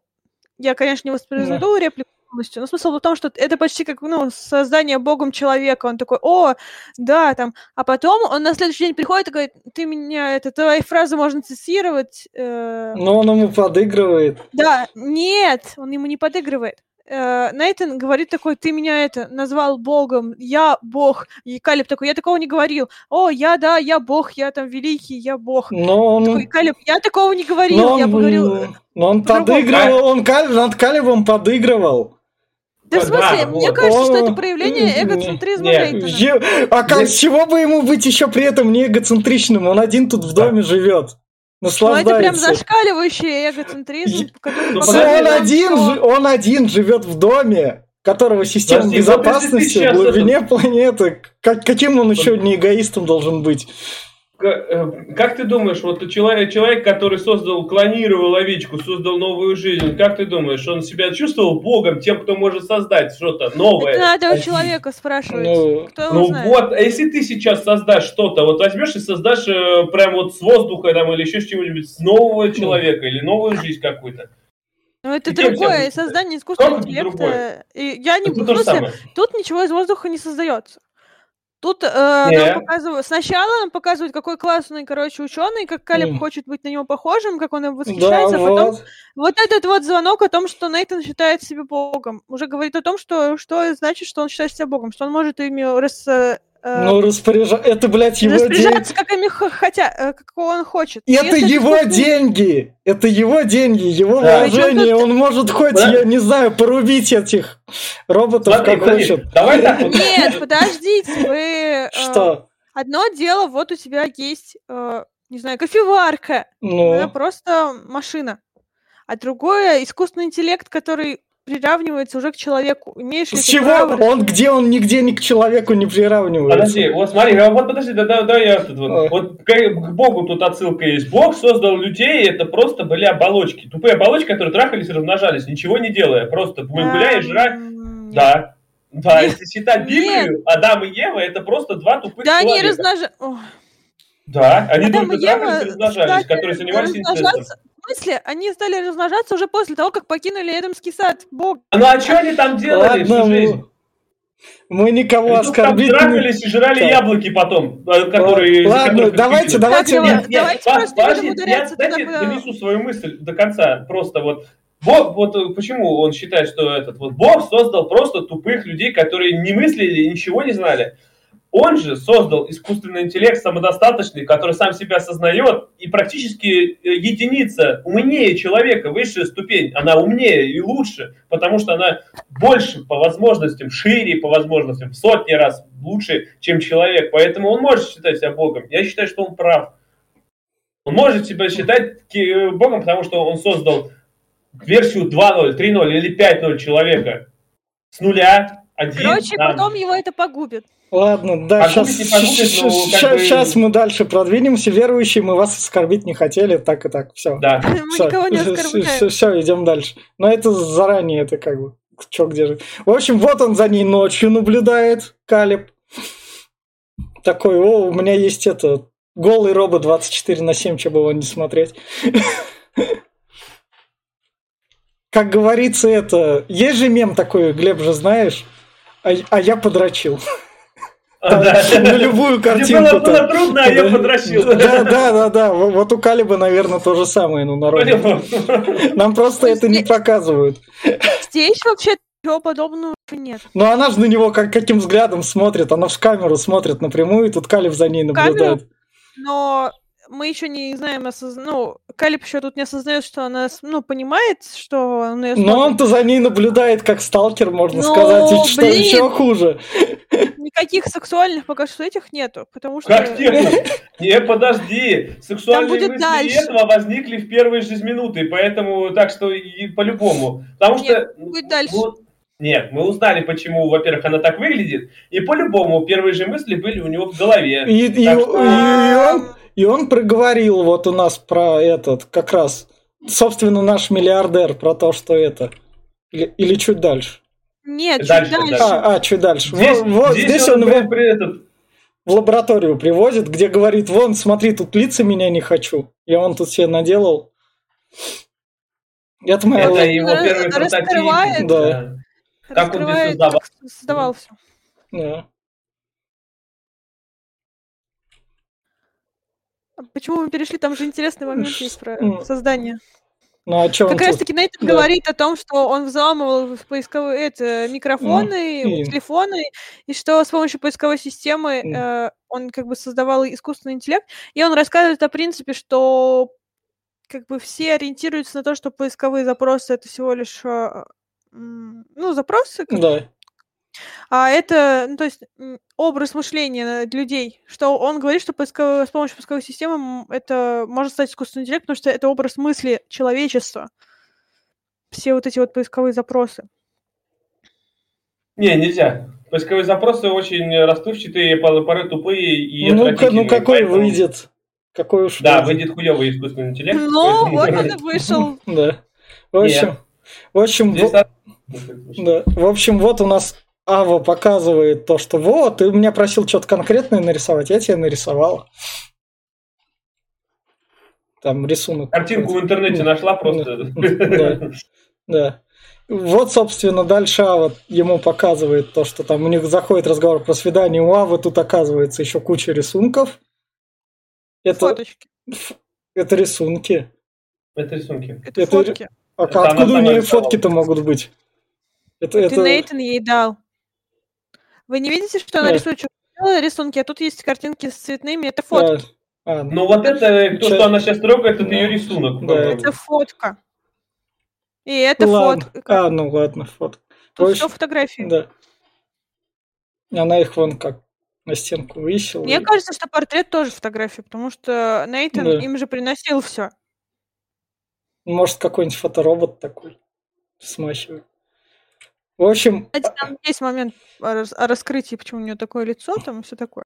я, конечно, не воспроизведу реплику полностью, но смысл в том, что это почти как, ну, создание богом человека. Он такой, о, да, там. А потом он на следующий день приходит и говорит, ты меня, это, твои фразы можно цитировать. э, но он ему подыгрывает. да, нет, он ему не подыгрывает. Э, Нейтан говорит такой, ты меня это назвал богом, я бог. И Калиб такой, я такого не говорил. О, я, да, я бог, я там великий, я бог. Но он... Такой, Калиб, я такого не говорил, но я он, поговорил... э, но он подыгрывал, он Каль- над Калибом подыгрывал. Да, в Да, смысле, мне вот. кажется, что это проявление эгоцентризма не. Е- А как, с чего бы ему быть еще при этом не эгоцентричным? Он один тут в доме живет. Ну, это прям Наслаждается. зашкаливающий эгоцентризм, Е- который Ну, Он один, что- он один живет в доме, которого система Подожди, ты безопасности в глубине планеты. Как, каким он еще не эгоистом должен быть? Э, Как ты думаешь, вот человек, человек, который создал, клонировал овечку, создал новую жизнь, как ты думаешь, он себя чувствовал богом, тем, кто может создать что-то новое? Это надо у человека спрашивать. Ну, Кто Ну знает? вот, а если ты сейчас создашь что-то, вот возьмешь и создашь э, прям вот с воздуха там или еще с чего-нибудь, с нового человека или новую жизнь какую-то. Ну, это И другое, создание искусственного интеллекта. И я не... Это в то же смысле, самое. Тут ничего из воздуха не создается. Тут э, нам Не. показывают... Сначала нам показывают, какой классный, короче, ученый, как Калиб М. хочет быть на него похожим, как он им да, восхищается, а потом вот. вот этот вот звонок о том, что Нейтан считает себя богом, уже говорит о том, что, что значит, что он считает себя богом, что он может ими рас, э, э, Ну, распоряжаться. Это, блядь, его деньги. распоряжаться, как ими хотя, э, как он хочет. Это если его искусственный- деньги! Это его деньги, его Да. вложения. Он может хоть, Да. я не знаю, порубить этих роботов Смотри, как подожди, хочет. давай так вот. Нет, подождите, вы... э, Что? Одно дело, вот у тебя есть э, не знаю, кофеварка. Ну, Она просто машина. А другое искусственный интеллект, который приравнивается уже к человеку. Имеешь ли с чего? право Он где он нигде ни к человеку не приравнивается. Подожди, вот смотри, а вот подожди, да, да, да, я тут вот, вот к, к Богу тут отсылка есть. Бог создал людей, это просто были оболочки. Тупые оболочки, которые трахались и размножались, ничего не делая. Просто мы гуляем, жрать. М, Да. Да, Нет. если считать Библию, Адам и Ева это просто два тупых Да, они человека. размножаются. Да, они Адам только и Ева трахались и размножались, которые занимались инцестом. Смысле? Они стали размножаться уже после того, как покинули Эдемский сад. Бог. Ну а что они там делали Ладно, всю жизнь? мы, мы никого там оскорбить не... трахались и жрали Так. яблоки потом, э, которые... Ладно, давайте, давайте... Так, не- давай. Давайте по- просто подожди, я, туда, куда- донесу свою мысль до конца. Просто вот Бог, вот э, почему он считает, что этот вот Бог создал просто тупых людей, которые не мыслили и ничего не знали. Он же создал искусственный интеллект самодостаточный, который сам себя осознает и практически э, единица умнее человека, высшая ступень. Она умнее и лучше, потому что она больше по возможностям, шире по возможностям, в сотни раз лучше, чем человек. Поэтому он может считать себя Богом. Я считаю, что он прав. Он может себя считать э, Богом, потому что он создал версию 2.0, 3.0 или 5.0 человека. С нуля, один. Короче, там. потом его это погубит. Ладно, да, сейчас, бы- сейчас мы дальше продвинемся. Верующие, мы вас оскорбить не хотели, так и так, все. Да. Мы никого не оскорбляем. Все, идем дальше. Но это заранее, это как бы, чё, где же. В общем, вот он за ней ночью наблюдает, Калиб. Такой, о, у меня есть это, голый робот 24 на 7, что бы его не смотреть. Как говорится, это... Есть же мем такой, Глеб же знаешь, а, а я подрочил. Там Да. На любую Мне картинку. было, было трудно, а я подрочил. Да, да, да, да. Вот у Калиба, наверное, то же самое, ну, народе. Понял? Нам просто это не показывают. Здесь вообще ничего подобного нет. Но она же на него как, каким взглядом смотрит. Она в камеру смотрит напрямую, и тут Калиб за ней наблюдает. Но мы еще не знаем, осоз... ну, Калиб еще тут не осознает, что она, ну, понимает, что он ее Но он-то за ней наблюдает как сталкер, можно Ну, сказать. И что блин. еще хуже. Никаких сексуальных пока что этих нету, потому что... Как нет? Не, подожди. Сексуальные будет мысли дальше. этого возникли в первые же минуты, поэтому так что и по-любому. Потому что... Нет, будет дальше. ну, Нет, мы узнали, почему, во-первых, она так выглядит, и по-любому первые же мысли были у него в голове. И, и- Так что- и он, и он проговорил вот у нас про этот, как раз, собственно, наш миллиардер, про то, что это. Или, или чуть дальше. Нет, чуть Дальше, дальше. дальше. А, а, чуть дальше. Здесь, вот вот здесь здесь, он, он, при- его при этот- в лабораторию привозит, где говорит, вон, смотри, тут лица меня не хочу. И он тут себе наделал. Это моя... Это л- его первый прототип. раскрывает. Да. Как он здесь создавал? создавал все. Да. Почему мы перешли? Там же интересный момент есть про создание. Ну, а он Как раз тут? таки Нейтан Да. говорит о том, что он взламывал в поисковые это, микрофоны, и- телефоны, и что с помощью поисковой системы М. э, он как бы создавал искусственный интеллект. И он рассказывает о принципе, что как бы все ориентируются на то, что поисковые запросы это всего лишь э, ну, запросы, Да. А это, ну, то есть образ мышления для людей, что он говорит, что поисковой- с помощью поисковой системы это может стать искусственный интеллект, потому что это образ мысли человечества. Все вот эти вот поисковые запросы. Не, нельзя. Поисковые запросы очень пол- порой тупые и Ну, ну какой поэтому- выйдет? Какой уж Да, выйдет. хуёвый искусственный интеллект. Ну, поэтому- вот он и вышел. Да. В общем, в общем, да. В общем, вот у нас Ава показывает то, что вот, ты меня просил что-то конкретное нарисовать, я тебе нарисовал. Там рисунок. Картинку в интернете нашла просто. Да. Да. Вот, собственно, дальше Ава ему показывает то, что там у них заходит разговор про свидание. У Авы тут оказывается еще куча рисунков. Это, Фоточки. это рисунки. Это рисунки. Это, это- фотки. А Это откуда у нее фотки-то могут быть? Это, Ты это... Нейтан ей дал. Вы не видите, что она рисует рисунки, а тут есть картинки с цветными, это фотки. А, а, Ну вот это, то, что она сейчас трогает, это Ну, ее рисунок. да. Это фотка. И это ладно. фотка. А, ну ладно, фотка. Тут в все общем, фотографии. Да. Она их вон как на стенку висел. Мне и- кажется, что портрет тоже фотография, потому что Нейтан Да. им же приносил все. Может, какой-нибудь фоторобот такой смахивает. В общем, Кстати, там есть момент о, рас- о раскрытии, почему у нее такое лицо, там все такое.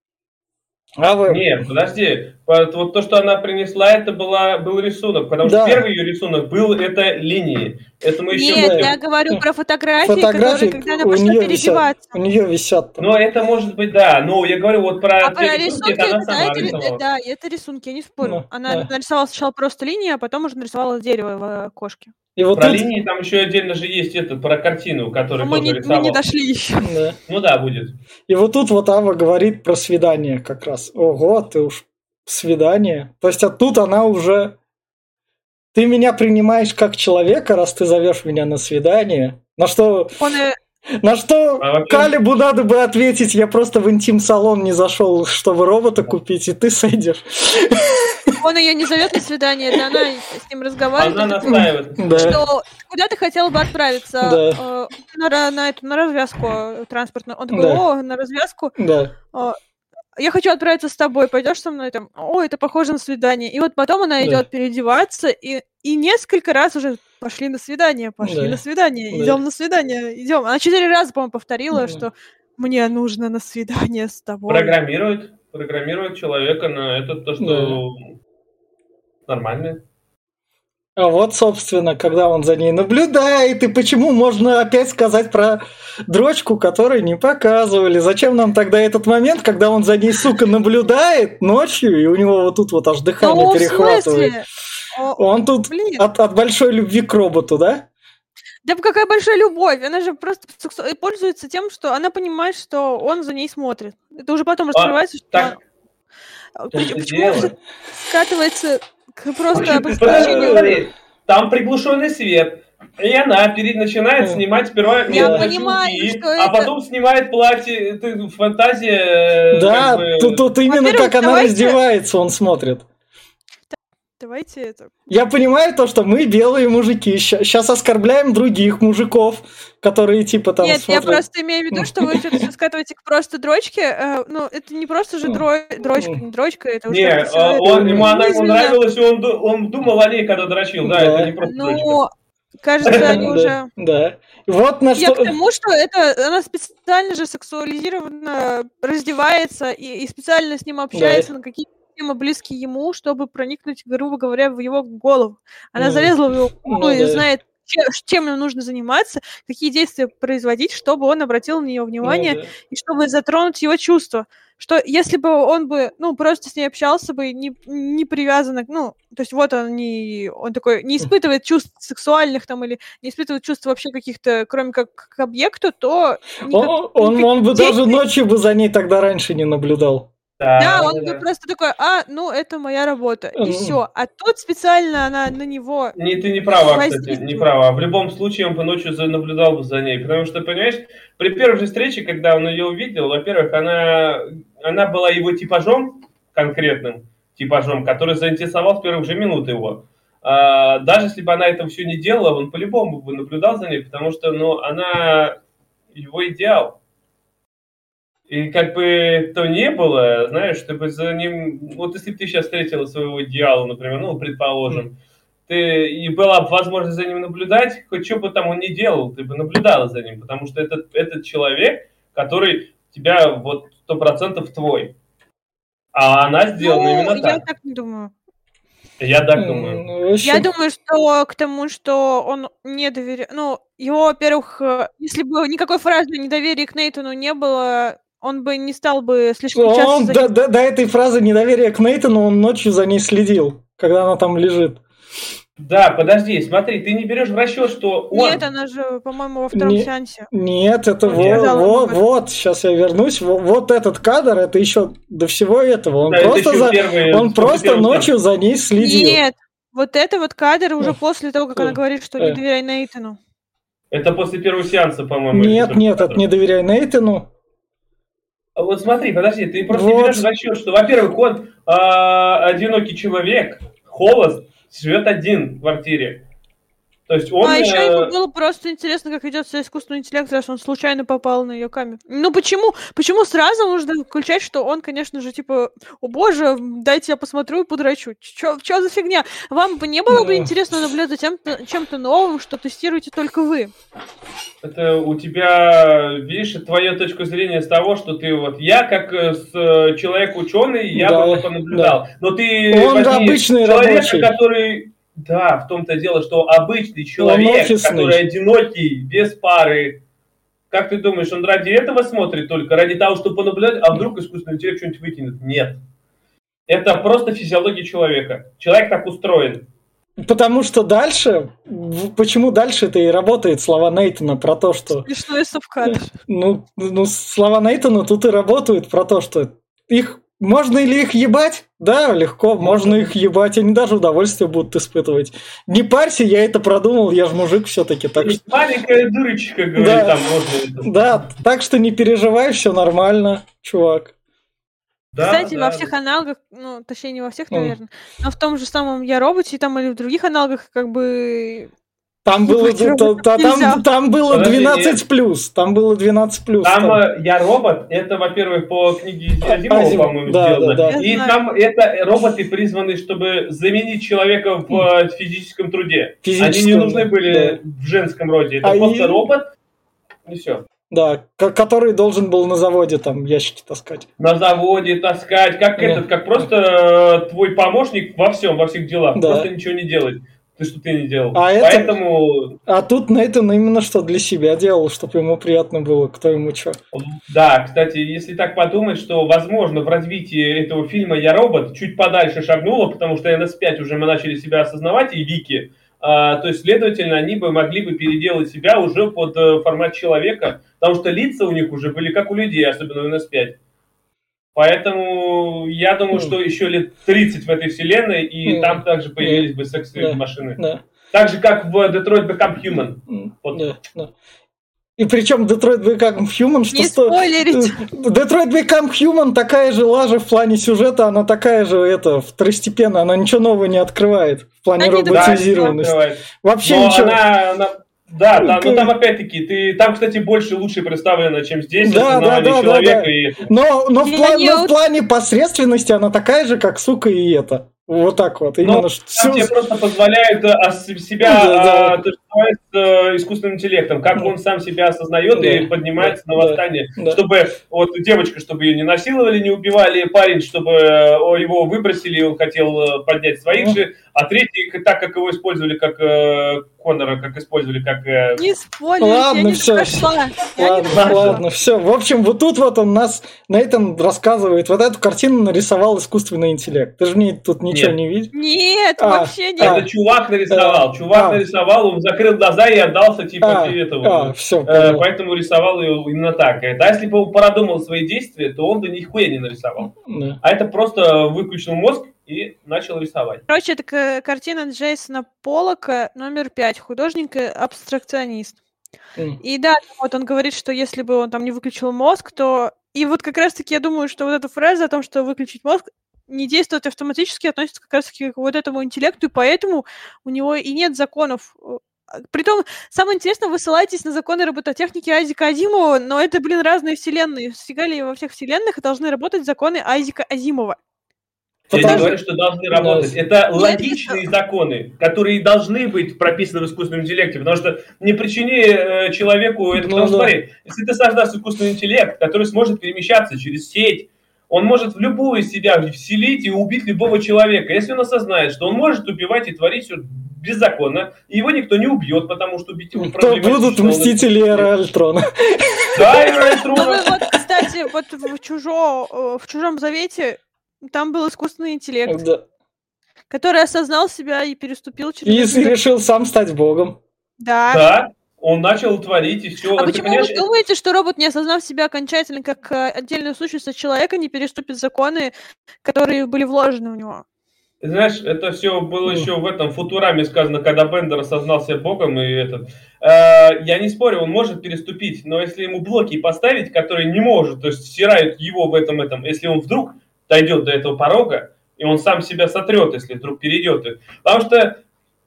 а вы... Нет, подожди. Вот то, что она принесла, это была, был рисунок. Потому Да. что первый ее рисунок был это линии. Это мы еще Нет, будем- я говорю про фотографии, Фотографии которые, когда она пошла нее висят. переодеваться. У нее висят там. Ну, это может быть, да. Но я говорю вот про А про рисунки, это она да, это, рисовала. да, это рисунки, я не спорю. Ну, Она да. нарисовала сначала просто линии, а потом уже нарисовала дерево в э, окошке. И вот Про тут... линии там еще отдельно же есть этот, про картину, Но которую мы не, мы не дошли еще. Да. Ну да, будет. И вот тут вот Ава говорит про свидание как раз. Ого, ты уж свидание. То есть, а тут она уже... Ты меня принимаешь как человека, раз ты зовешь меня на свидание. На что, Он, э, на что А вообще- Калибу надо бы ответить, я просто в интим-салон не зашел, чтобы робота купить, и ты сойдешь. Он ее не зовет на свидание, это она с ним разговаривает. Она настаивает. Да. что куда ты хотел бы отправиться Да. э, на, на эту на развязку транспортную. Он такой, Да. о, на развязку. Да. э, я хочу отправиться с тобой, пойдешь со мной там? О, это похоже на свидание. И вот потом она Да. идет переодеваться, и, и несколько раз уже пошли на свидание, пошли Да. на свидание, Да. идем на свидание, идем. Она четыре раза, по-моему, повторила, Да. что мне нужно на свидание с тобой. Программирует, программирует человека на это, то, что нормально. А вот, собственно, когда он за ней наблюдает, и почему можно опять сказать про дрочку, которую не показывали. Зачем нам тогда этот момент, когда он за ней, сука, наблюдает ночью, и у него вот тут вот аж дыхание в перехватывает. О, Он тут блин. от, от большой любви к роботу, да? Да какая большая любовь! Она же просто сексу- пользуется тем, что она понимает, что он за ней смотрит. Это уже потом раскрывается, что так он- это Поч- Почему скатывается просто. Там приглушенный свет. И она перед, начинает снимать сперва Я э, понимаю, чулки, что а это- потом снимает платье. Это фантазия. э, да, как бы- тут, тут именно как она раздевается, он смотрит. Давайте это. Я понимаю то, что мы белые мужики, сейчас оскорбляем других мужиков, которые типа там Нет, я смотрят. просто имею в виду, что вы что-то скатываете к просто дрочке. э, ну, это не просто же дро- дрочка, не дрочка, это уже Не, как-то а, он, ему она ему нравилась, и он, ду- он думал о ней, когда дрочил. Да, Да. это не просто дрочка. Ну, кажется, они Да, уже... Да. Вот на Я что... к тому, что это она специально же сексуализированно раздевается и, и специально с ним общается на какие-то темы близкие ему, чтобы проникнуть, грубо говоря, в его голову. Она Ну, залезла в его голову ну и да. знает, че- чем ему нужно заниматься, какие действия производить, чтобы он обратил на нее внимание Ну, да. и чтобы затронуть его чувства. Что если бы он бы, ну, просто с ней общался бы, не, не привязанно, к- ну, то есть вот он не, он такой, не испытывает чувств сексуальных там или не испытывает чувств вообще каких-то, кроме как к объекту, то... никак- Он, он, никак- он бы даже ночью бы за ней тогда раньше не наблюдал. Да, он да. бы просто такой, а, ну, это моя работа, и все. А тут специально она на него... Не, ты не права, кстати, не права. В любом случае он по ночью наблюдал бы за ней, потому что, понимаешь, при первой же встрече, когда он ее увидел, во-первых, она, она была его типажом, конкретным типажом, который заинтересовал с первых же минут его. А, даже если бы она это все не делала, он по-любому бы наблюдал за ней, потому что, ну, она его идеал. И как бы то не было, знаешь, чтобы за ним... Вот если бы ты сейчас встретила своего идеала, например, ну, предположим, ты и была бы возможность за ним наблюдать, хоть что бы там он ни делал, ты бы наблюдала за ним, потому что этот, этот человек, который тебя вот сто процентов твой. А она сделана Ну, именно я так. так не думаю. Я так думаю. Ну, Я думаю, что к тому, что он не доверяет... Ну, его, во-первых, э, если бы никакой фразы недоверия к Нейтану не было, он бы не стал бы слишком часто Он за до, до- до этой фразы недоверия к Нейтану он ночью за ней следил, когда она там лежит. Да, подожди, смотри, ты не берешь в расчет, что он... Нет, она же, по-моему, во втором Не- сеансе. Нет, это Ну, во- во- вот, сейчас я вернусь. Во- Вот этот кадр, это еще до всего этого. Он Да, это просто, еще за- первые- он просто ночью за ней следил. Нет, вот это вот кадр уже после того, как э, она говорит, что э. не доверяй Нейтану. Это после первого сеанса, по-моему. Нет, это нет, это не доверяй Нейтану. А Вот смотри, подожди, ты просто не Вот. берешь в расчет, что, во-первых, он а, одинокий человек, холост, живет один в квартире. То есть он... А еще э, ему было просто интересно, как ведет себя искусственный интеллект, раз он случайно попал на ее камеру. Ну почему? Почему сразу нужно включать, что он, конечно же, типа, о боже, дайте я посмотрю и подрачу. Чё за фигня? Вам бы не было бы Да. интересно наблюдать за тем, чем-то новым, что тестируете только вы? Это у тебя, видишь, твоя точка зрения с того, что ты вот я как э, с, э, человек ученый, я Да, бы понаблюдал. Но ты Он возьми обычный человека, рабочий. который да, в том-то дело, что обычный человек, офисный. который одинокий, без пары, как ты думаешь, он ради этого смотрит только, ради того, чтобы понаблюдать, а вдруг искусственный интеллект что-нибудь выкинет? Нет. Это просто физиология человека. Человек так устроен. Потому что дальше, почему дальше это и работает слова Нейтана про то, что Смешной субкадр. Ну, ну, слова Нейтана тут и работают про то, что их можно ли их ебать? Да, легко, можно их ебать, они даже удовольствие будут испытывать. Не парься, я это продумал, я же мужик все-таки, так что... Маленькая дырочка, говорит, Да. там можно. Да, так что не переживай, все нормально, чувак. Да, Кстати, да, во всех да. аналогах, ну, точнее, не во всех, наверное, но в том же самом Я роботе, там или в других аналогах, как бы Там было, та- нельзя. там, там было Подожди, 12 плюс, там было 12 плюс. Там э, я робот, это, во-первых, по книге Азимова, Азимов, по-моему, да, сделано. да, да. И Я знаю. там это роботы призваны, чтобы заменить человека в э, физическом труде. Они не Физическом, нужны были в женском роде. Это А просто и- робот, и все. Да, ко- который должен был на заводе там ящики таскать. На заводе таскать, как Да. этот, как просто э, твой помощник во всем, во всех делах. Да. Просто ничего не делает. Ты что ты не делал. А это- Поэтому, А тут Нейтан именно что для себя делал, чтобы ему приятно было, кто ему что. да, кстати, если так подумать, что, возможно, в развитии этого фильма «Я робот» чуть подальше шагнуло, потому что NS5 уже мы начали себя осознавать, и Вики, а, то есть, следовательно, они бы могли бы переделать себя уже под э, формат человека, потому что лица у них уже были как у людей, особенно в NS5. Поэтому я думаю, Хм. что еще лет 30 в этой вселенной, и Хм. там также появились бы секс-машины. Да. машины. Да. Так же, как в Detroit Become Human. Вот. да, да. И причем Detroit Become Human, что не сто- спойлерить. Detroit Become Human такая же лажа в плане сюжета, она такая же это второстепенная, она ничего нового не открывает в плане Они Да, роботизированности. открывает. Вообще Но ничего. она, она- да, да, Как- но там опять-таки, ты, там, кстати, больше лучше представлено, чем здесь, Да, да, да, да, человека да. и Но, но, в Я пла- не но в плане посредственности она такая же, как сука и это. Вот так вот. Именно Ну, что Там всё- тебе просто позволяют ос- себя Да, да. а, с э, искусственным интеллектом, как он сам себя осознает Да. и поднимается на восстание. Да. Чтобы вот девочка, чтобы ее не насиловали, не убивали, парень, чтобы э, его выбросили, он хотел э, поднять своих же, а третий, так как его использовали как э, Конора, как использовали как э, Не спойлерить, Ладно, я не всё. прошла. Я не Ладно, ладно, все. В общем, вот тут вот он нас, Нейтан рассказывает, вот эту картину нарисовал искусственный интеллект. Ты же мне тут ничего Нет. не видишь. Нет, А, вообще нет. а. Это чувак нарисовал. Чувак А. нарисовал, он закрыл глаза и отдался типа А, этого. а, все, Э, поэтому рисовал ее именно так. Это, а если бы он продумал свои действия, то он бы нихуя не нарисовал. А это просто выключил мозг и начал рисовать. Короче, это картина Джейсона Поллока номер пять, художник и абстракционист. И да, вот он говорит, что если бы он там не выключил мозг, то... И вот как раз-таки я думаю, что вот эта фраза о том, что выключить мозг, не действует автоматически, относится как раз-таки к вот этому интеллекту, и поэтому у него и нет законов. Притом, самое интересное, вы ссылаетесь на законы робототехники Айзека Азимова, но это, блин, разные вселенные. Фига ли во всех вселенных должны работать законы Айзека Азимова? Я не говорю, что должны работать. Это логичные законы, которые должны быть прописаны в искусственном интеллекте, потому что не причини э, человеку это. Ну потому что смотри, если ты создашь искусственный интеллект, который сможет перемещаться через сеть, он может в любую себя вселить и убить любого человека. Если он осознает, что он может убивать и творить все беззаконно, и его никто не убьет, потому что убить его То будут мстители Эры Альтрона. Да, и Ну, Трона. вы вот, кстати, вот в, чужо, э, в чужом завете там был искусственный интеллект, Да. который осознал себя и переступил через. И решил сам стать богом. Да. Да, он начал творить, и все. А почему вы думаете, что робот, не осознав себя окончательно как э, отдельную сущность человека, не переступит законы, которые были вложены в него? Знаешь, это все было еще в этом футураме сказано, когда Бендер осознал себя богом, и этот. Э, я не спорю, он может переступить, но если ему блоки поставить, которые не может, то есть стирают его в этом этом, если он вдруг дойдет до этого порога, и он сам себя сотрет, если вдруг перейдет. Потому что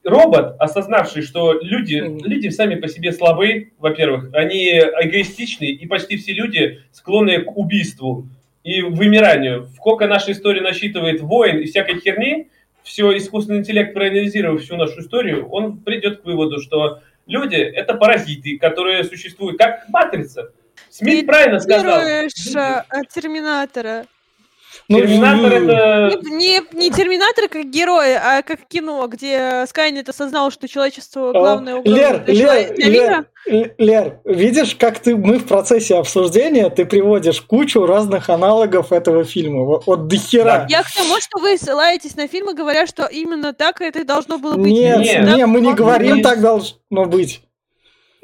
робот, осознавший, что люди, люди сами по себе слабы, во-первых, они эгоистичны, и почти все люди склонны к убийству и вымиранию. Сколько наша история насчитывает войн и всякой херни, все искусственный интеллект, проанализировав всю нашу историю, он придет к выводу, что люди – это паразиты, которые существуют как матрица. Смит Ты правильно сказал. цитируешь, э, Терминатора. Ну, Терминатор это... Не, не Терминатор как герой, а как кино, где Скайнет осознал, что человечество главное угроза Лер, для, Лер, для мира. Лер, Лер, видишь, как ты мы в процессе обсуждения ты приводишь кучу разных аналогов этого фильма. Вот, до хера. Я к тому, что вы ссылаетесь на фильмы, говоря, что именно так это и должно было быть. Нет, Нет. не, мы не говорим, Нет. так должно быть.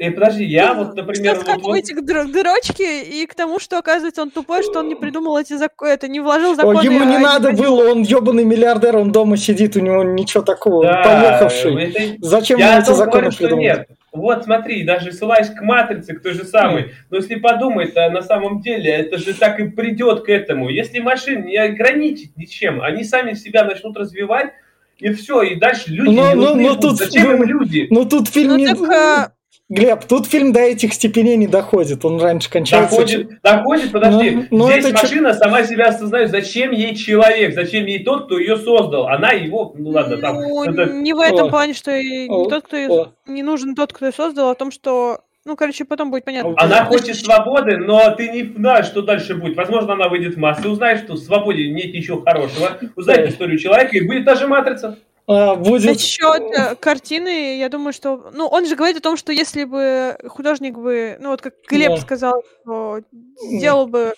И подожди, я вот, например, Что вот, вот- скатываете к дыр- дырочке и к тому, что, оказывается, он тупой, что он не придумал эти законы, это не вложил О, законы. ему не а надо хотел- было, он ебаный миллиардер, он дома сидит, у него ничего такого, Да, поехавший. это- Зачем Я эти законы говорю, что придумывать? нет. Вот смотри, даже ссылаясь к матрице, к той же самой, но если подумать, то на самом деле это же так и придет к этому. Если машин не ограничить ничем, они сами себя начнут развивать, и все, и дальше люди Но- не но- нужны но будут. тут- Зачем ну, им люди? Ну тут фильм Ну не... так, а, Глеб, тут фильм до этих степеней не доходит, он раньше кончается. Доходит, доходит, подожди. Ну, ну, Здесь это чё- машина сама себя осознает, зачем ей человек, зачем ей тот, кто ее создал. Она его, ну ладно, там. ну, это- не в этом О. плане, что и не О. тот, кто ее- не нужен тот, кто ее создал, а о том, что, ну, короче, потом будет понятно. Она хочет свободы, но ты не знаешь, что дальше будет. Возможно, она выйдет в массу, узнаешь, что в свободе нет ничего хорошего, узнаешь историю человека, и будет даже матрица. А, будет... Насчет э, картины, я думаю, что... Ну, он же говорит о том, что если бы художник бы, ну, вот как Глеб Да. сказал, что сделал бы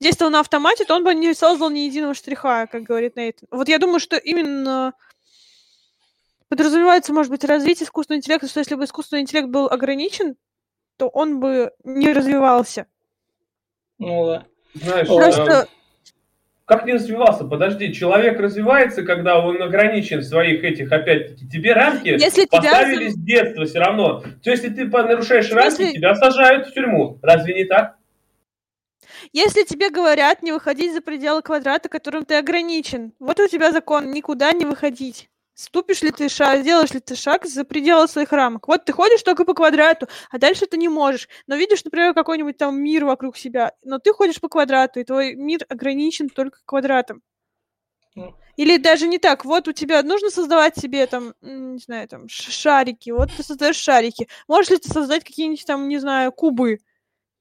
действовал на автомате, то он бы не создал ни единого штриха, как говорит Нейтан. Вот я думаю, что именно подразумевается, может быть, развитие искусственного интеллекта, что если бы искусственный интеллект был ограничен, то он бы не развивался. Ну да. Знаешь, Просто как не развивался? Подожди, человек развивается, когда он ограничен в своих этих, опять-таки, тебе рамки Если тебя поставили с детства все равно. То есть, если ты нарушаешь рамки, тебя сажают в тюрьму. Разве не так? Если тебе говорят не выходить за пределы квадрата, которым ты ограничен, вот у тебя закон, никуда не выходить. Ступишь ли ты шаг, сделаешь ли ты шаг за пределы своих рамок. Вот ты ходишь только по квадрату, а дальше ты не можешь. Но видишь, например, какой-нибудь там мир вокруг себя, но ты ходишь по квадрату, и твой мир ограничен только квадратом. Ну. Или даже не так. Вот у тебя нужно создавать себе там, не знаю, там шарики. Вот ты создаешь шарики. Можешь ли ты создать какие-нибудь там, не знаю, кубы?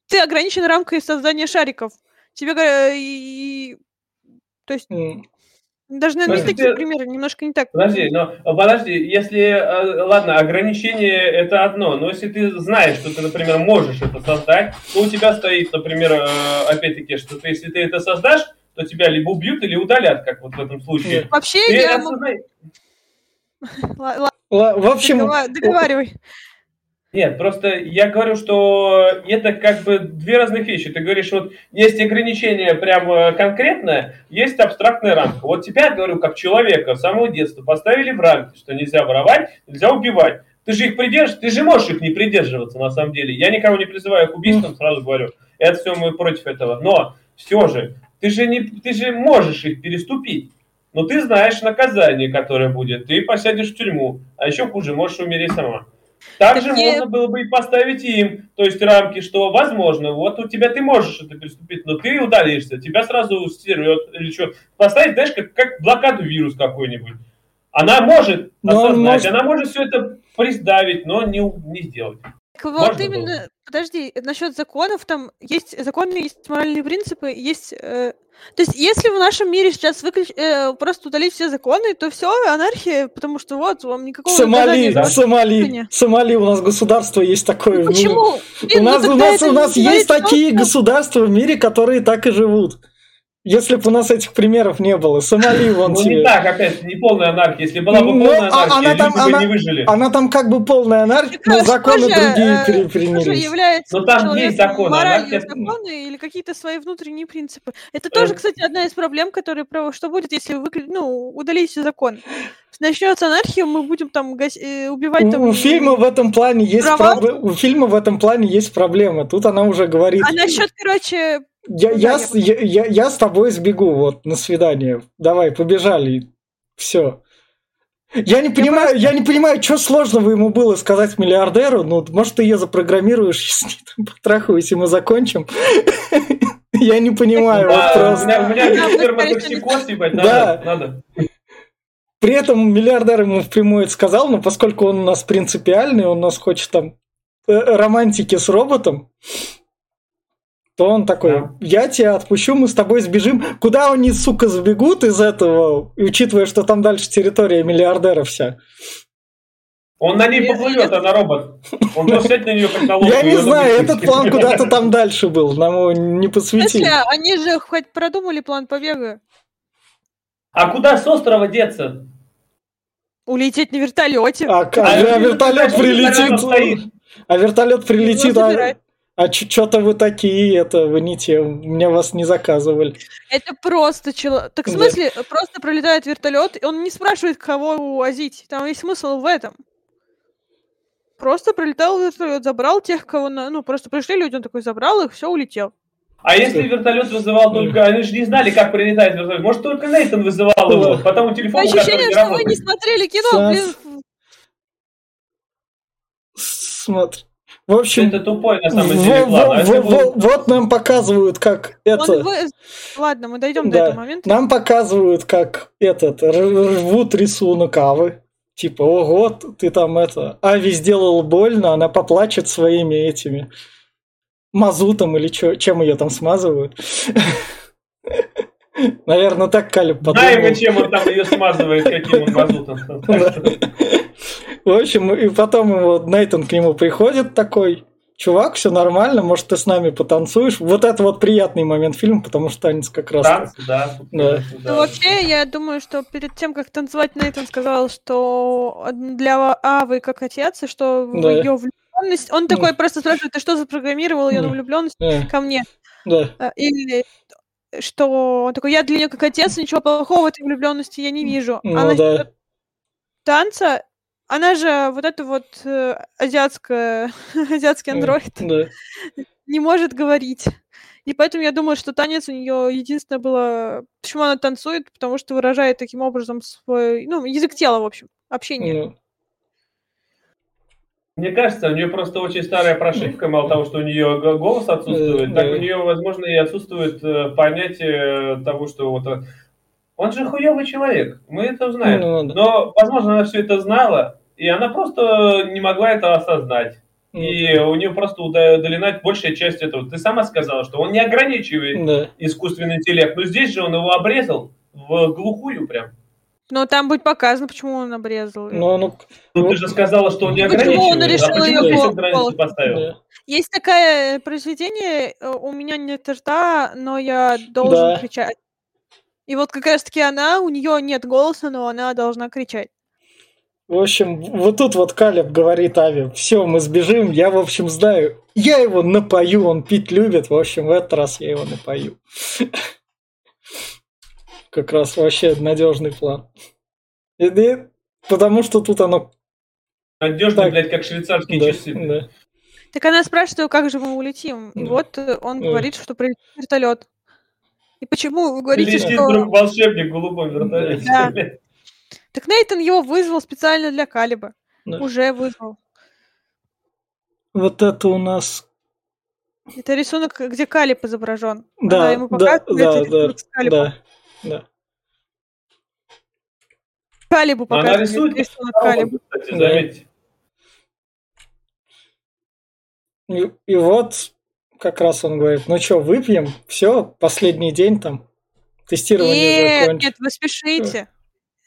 Ты ограничен рамкой создания шариков. Тебе и... То есть. Даже, наверное, не Подожди, такие ты- примеры, немножко не так. Подожди, но подожди, если, э, ладно, ограничение это одно, но если ты знаешь, что ты, например, можешь это создать, то у тебя стоит, например, э, опять-таки, что ты, если ты это создашь, то тебя либо убьют или удалят, как вот в этом случае. Вообще, Ты я... осознай- Ла- В общем, догова- Договаривай. Нет, просто я говорю, что это как бы две разных вещи. Ты говоришь, вот есть ограничение прямо конкретное, есть абстрактная рамка. Вот тебя, говорю, как человека с самого детства поставили в рамки, что нельзя воровать, нельзя убивать. Ты же их придерживаешь, ты же можешь их не придерживаться на самом деле. Я никого не призываю к убийствам, сразу говорю. Это все мы против этого. Но все же, ты же, не, ты же можешь их переступить. Но ты знаешь наказание, которое будет. Ты посядешь в тюрьму. А еще хуже, можешь умереть сама. Также Так не- можно было бы и поставить им, то есть рамки, что возможно, вот у тебя ты можешь это переступить, но ты удалишься, тебя сразу стерет или что. Поставить, знаешь, как, как блокаду вирус какой-нибудь. Она может Но осознать, может- она может все это приставить, но не, не сделать. Так вот Можно именно, подожди, насчет законов, там есть законы, есть моральные принципы, есть... э, то есть, если в нашем мире сейчас выключ... э, просто удалить все законы, то все, анархия, потому что вот, вам никакого Сомали, за Сомали. Сомали, у нас государство есть такое. Ну, Ну, Почему? У Блин, ну нас, у нас, у нас есть такие государства в мире, которые так и живут. Если бы у нас этих примеров не было. Сомали, вон Ну тебе. не так, опять, не полная анархия. Если была бы Ну, полная а- анархия, она там- люди бы она- не выжили. Она там как бы полная анархия, но законы другие э, пере- что же перенялись. является Но там есть законы, моралью анархия- законы или какие-то свои внутренние принципы. Это тоже, Э. кстати, одна из проблем, которые про- что будет, если вы ну, удалить все законы. Начнется анархия, мы будем там гас- э, убивать там. У фильма в этом плане есть проблема. У фильма в этом плане есть проблема. Тут она уже говорит. А насчет, короче, Я, я, с- я, я, я с тобой сбегу, вот, на свидание. Давай, побежали. Все. Я не понимаю, я не понимаю, что сложного ему было сказать миллиардеру. Ну, может, ты ее запрограммируешь, с ней там потрахаюсь, и мы закончим. Я не понимаю, вот просто. меня, у меня гипертоксикоз, ебать, надо. При этом миллиардер ему впрямую это сказал, но поскольку он у нас принципиальный, он у нас хочет там э, романтики с роботом, то он такой, Да. я тебя отпущу, мы с тобой сбежим. Куда они, сука, сбегут из этого, учитывая, что там дальше территория миллиардера вся? Он на ней поплывет, она робот. Он просто на нее как на лодку. Я не знаю, этот план куда-то там дальше был, нам его не посвятили. они же хоть продумали план побега. А куда с острова деться? Улететь на вертолете. А, к- а А вертолет прилетит, а вертолет прилетит, а, а что-то вы такие, это, вы не те, мне вас не заказывали. Это просто чело... Так в Да. смысле, просто пролетает вертолет, и он не спрашивает, кого увозить. Там есть смысл в этом. Просто пролетал вертолет, забрал тех, кого... на- Ну, просто пришли люди, он такой забрал их, все, улетел. А если вертолет вызывал только... Они же не знали, как прилетает вертолет. Может, только Нейтан вызывал его. Потому телефон, Ощущение, что вы не смотрели кино, блин. Смотри. В общем, Это тупой, на самом деле, план. А во- бы- во- вот нам показывают, как Он это... вы- Ладно, мы дойдем Да. до этого момента. Нам показывают, как этот рвут рисунок Авы. Типа, ого, ты там это... Ави сделал больно, она поплачет своими этими мазутом или чё, чем ее там смазывают. Наверное, так Калиб Знаем мы, подумал. чем он там ее смазывает, каким он мазутом. Да. В общем, и потом его Нейтан к нему приходит такой, чувак, все нормально, может, ты с нами потанцуешь. Вот это вот приятный момент фильма, потому что танец как раз... Танцы, да. Да. Ну, вообще, я думаю, что перед тем, как танцевать, Нейтан сказал, что для Авы как отец, и что Да. ее влюбленность... Он такой просто спрашивает, ты что запрограммировал ее на Да. влюбленность Э, ко мне? Да. А, Или что он такой, я для нее как отец, ничего плохого в этой влюбленности я не вижу. Ну а насчет да. танца, она же вот эта вот э, азиатская, азиатский андроид Да. не может говорить. И поэтому я думаю, что танец у нее единственное было... Почему она танцует? Потому что выражает таким образом свой... Ну, язык тела, в общем, общение. Ну, Мне кажется, у нее просто очень старая прошивка, мало того, что у нее голос отсутствует, Э, так да. у нее, возможно, и отсутствует э, понятие того, что вот он же хуёвый человек, мы это знаем. Ну. Но, возможно, она все это знала, и она просто не могла это осознать. ну, И у нее просто уда- удалена большая часть этого. Ты сама сказала, что он не ограничивает Да. искусственный интеллект, но здесь же он его обрезал в глухую прям. Но там будет показано, почему он обрезал. её. Ну, ну, Ну, Ну, ты же сказала, что он не почему ограничивает. он а решил почему её здесь гол- границу голос? поставил? да. Есть такое произведение э, «У меня нет рта, но я должен Да. кричать». И вот как раз-таки она, у нее нет голоса, но она должна кричать. В общем, вот тут вот Калеб говорит Ави, все, мы сбежим, я, в общем, знаю, я его напою, он пить любит, в общем, в этот раз я его напою. Как раз вообще надежный план. И- и потому что тут оно... Надежный, Так. блядь, как швейцарские да, часы. да. Так она спрашивает, как же мы улетим. И Да. вот он Да. говорит, что прилетит вертолет. И почему вы говорите, Летит что... вдруг волшебник в голубом вертолете. Да. Так Нейтан его вызвал специально для Калиба. Да. Уже вызвал. Вот это у нас... Это рисунок, где Калиб изображен. Да, Она ему да, показывает да, рисунок да, с Калибом. да, да. Калибу Но она показывает рисует рисунок Калиба. Кстати, заметьте. И, и вот как раз он говорит, ну что, выпьем, все, последний день там, тестирование Нет, закончено. нет, вы спешите.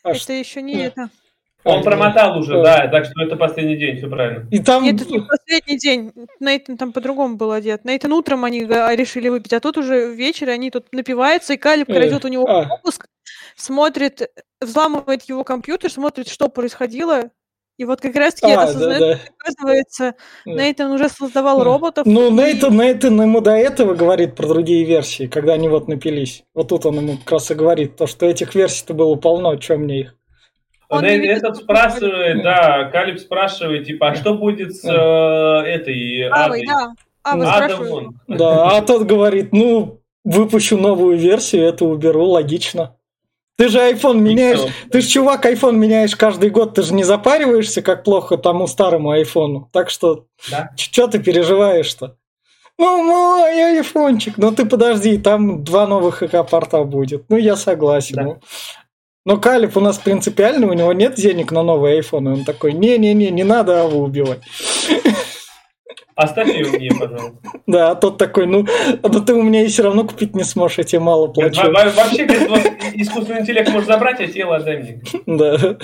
А это что- еще не нет. это. Он промотал уже, Да. да, так что это последний день, все правильно. И там... Нет, это не последний день. Нейтан там по-другому был одет. Нейтан утром они решили выпить, а тут уже вечер, и они тут напиваются, и Калиб крадет у него а. пропуск, смотрит, взламывает его компьютер, смотрит, что происходило, и вот как раз-таки А, да, осознает, да. оказывается, Да. Нейтан уже создавал Да. роботов. Ну, и- Нейтан, Нейтан ему до этого говорит про другие версии, когда они вот напились. Вот тут он ему как раз и говорит, то, что этих версий-то было полно, что мне их? Он этот спрашивает, да, Калиб спрашивает, типа, а что будет с э, этой Адой? да. А, вы Ну, Ада. Да, а тот говорит, ну, выпущу новую версию, это уберу, логично. Ты же iPhone меняешь, ты же, чувак, iPhone меняешь каждый год, ты же не запариваешься, как плохо тому старому айфону. Так что, да? что ты переживаешь-то? Ну, мой айфончик, ну ты подожди, там два новых ЭК-порта будет. Ну, я согласен. Да. Но Калиб у нас принципиально, у него нет денег на новый iPhone. И он такой, не-не-не, не надо его убивать. Оставь ее мне, пожалуйста. Да, а тот такой, ну, ну ты у меня и все равно купить не сможешь, я тебе мало плачу. Вообще, искусственный интеллект можешь забрать, а тело отдай мне. Да.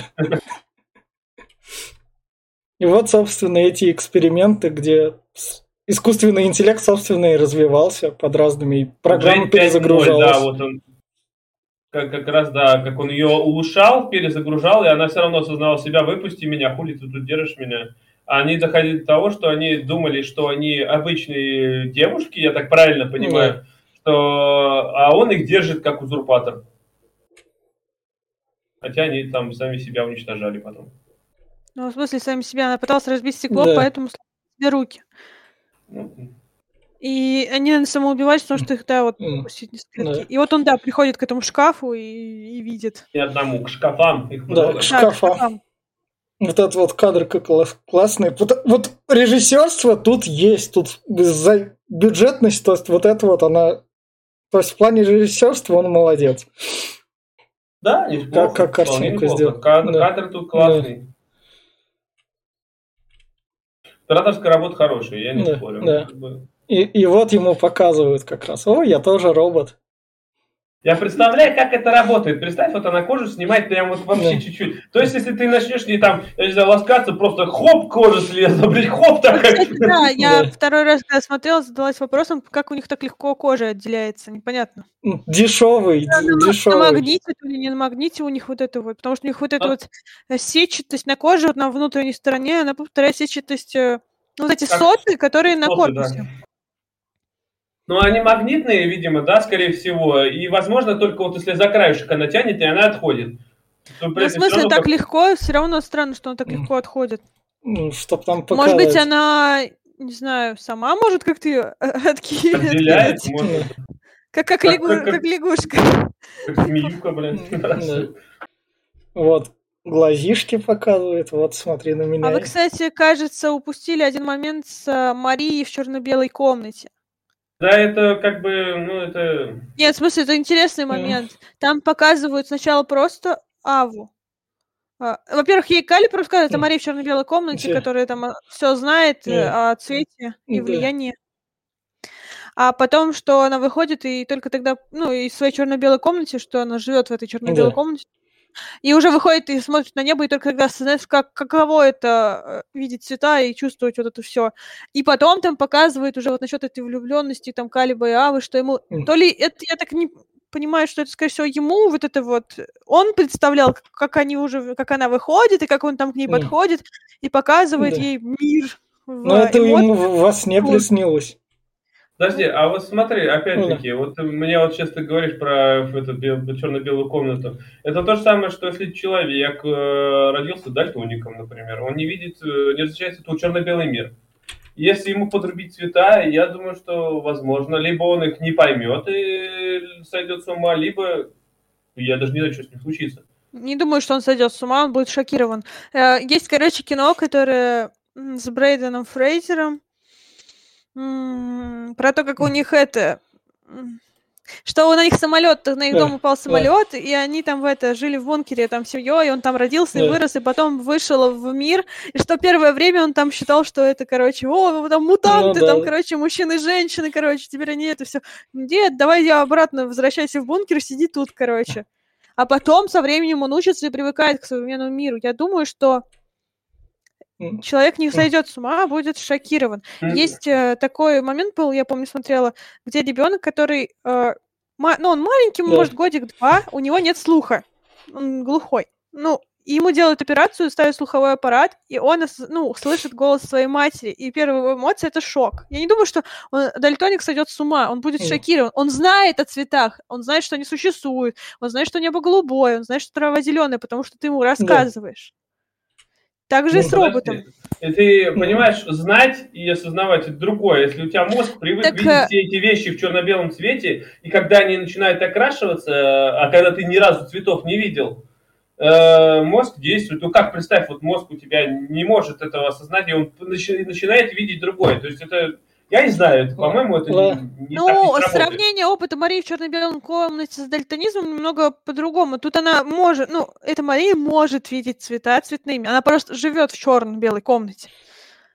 И вот, собственно, эти эксперименты, где искусственный интеллект, собственно, и развивался под разными программами перезагружался. Да, вот он как, как раз, да, как он ее улучшал, перезагружал, и она все равно осознала себя, выпусти меня, хули ты тут держишь меня они доходили до того, что они думали, что они обычные девушки, я так правильно понимаю, да. что, а он их держит как узурпатор. Хотя они там сами себя уничтожали потом. Ну, в смысле, сами себя. Она пыталась разбить стекло, да. поэтому себе руки. Ну, и они, наверное, самоубивались, потому что их, да, вот да. И вот он, да, приходит к этому шкафу и, и видит. И одному, к шкафам. Их да, к шкафам. Да, к шкафам. Вот этот вот кадр как классный. Вот, вот режиссерство тут есть, тут за бюджетность, то есть вот это вот она... То есть в плане режиссерства он молодец. Да, неплохо. Как, как картинку сделал. Кадр, да. кадр тут классный. Да. Операторская работа хорошая, я не да, спорю. Да. И, и вот ему показывают как раз, о, я тоже робот. Я представляю, как это работает. Представь, вот она кожу снимает прям вот вообще да. чуть-чуть. То есть, если ты начнешь не там, я не знаю, ласкаться, просто хоп, кожа слезла, блядь, хоп, так. Кстати, да, я да. второй раз, когда смотрела, задалась вопросом, как у них так легко кожа отделяется, непонятно. Дешевый, да, дешевый. На магните или не на магните у них вот это вот, потому что у них вот эта а? вот э, сетчатость на коже, вот на внутренней стороне, она повторяет сетчатость, э, ну, вот эти как? соты, которые соты, на корпусе. Да. Ну, они магнитные, видимо, да, скорее всего. И, возможно, только вот если за краешек она тянет, и она отходит. Ну, в смысле, так как... легко, все равно странно, что он так легко отходит. Ну, чтоб там показать. Может быть, она, не знаю, сама может как-то ее откинуть? Отделяет, может. Как, как, как, лягу... как, как лягушка. Как змеюка, блин. Вот, глазишки показывает, вот смотри на меня. А вы, кстати, кажется, упустили один момент с э, Марией в черно-белой комнате. Да, это как бы, ну, это... Нет, в смысле, это интересный момент. Там показывают сначала просто Аву. А, во-первых, ей Калип рассказывает о Марии в черно-белой комнате, которая там а, все знает э, о цвете и влиянии. А потом, что она выходит и только тогда, ну, из своей черно-белой комнате, что она живет в этой черно-белой комнате, и уже выходит и смотрит на небо, и только тогда осознаешь, как, каково это э, видеть цвета и чувствовать вот это все. И потом там показывает уже вот насчет этой влюбленности, там, Калиба и Авы, что ему... То ли это, я так не понимаю, что это, скорее всего, ему вот это вот... Он представлял, как они уже... Как она выходит, и как он там к ней подходит, и показывает да. ей мир. Но это ему во сне приснилось. Подожди, а вот смотри, опять-таки, вот ты мне вот сейчас ты говоришь про эту черно-белую комнату. Это то же самое, что если человек э, родился дальтоником, например, он не видит, э, не различает это черно-белый мир. Если ему подрубить цвета, я думаю, что возможно, либо он их не поймет и сойдет с ума, либо я даже не знаю, что с ним случится. Не думаю, что он сойдет с ума, он будет шокирован. Э, есть, короче, кино, которое с Брейденом Фрейзером, про то, как у них это... Что на них самолет, на их дом упал самолет, и они там в это жили в бункере там семьей, и он там родился и вырос, и потом вышел в мир, и что первое время он там считал, что это, короче, о, там мутанты, ну, да. там, короче, мужчины и женщины, короче, теперь они это все. Нет, давай я обратно возвращайся в бункер, сиди тут, короче. А потом со временем он учится и привыкает к современному миру. Я думаю, что человек не сойдет с ума, а будет шокирован. Есть э, такой момент был, я помню, смотрела, где ребенок, который, э, ма- ну, он маленький, да. может, годик-два, у него нет слуха, он глухой. Ну, ему делают операцию, ставят слуховой аппарат, и он, ну, слышит голос своей матери, и первая его эмоция — это шок. Я не думаю, что он, дальтоник сойдет с ума, он будет шокирован. Он знает о цветах, он знает, что они существуют, он знает, что небо голубое, он знает, что трава зеленая, потому что ты ему рассказываешь. Так же Ну, и с роботом. И ты понимаешь, знать и осознавать это другое. Если у тебя мозг привык Так, видеть э, все эти вещи в черно-белом цвете, и когда они начинают окрашиваться, а когда ты ни разу цветов не видел, э, мозг действует. Ну как, представь, вот мозг у тебя не может этого осознать, и он начи- начинает видеть другое. То есть это, я не знаю, по-моему, это не, не Ну, так не сравнение опыта Марии в черно-белом комнате с дальтонизмом немного по-другому. Тут она может, ну, эта Мария может видеть цвета цветными. Она просто живет в черно-белой комнате.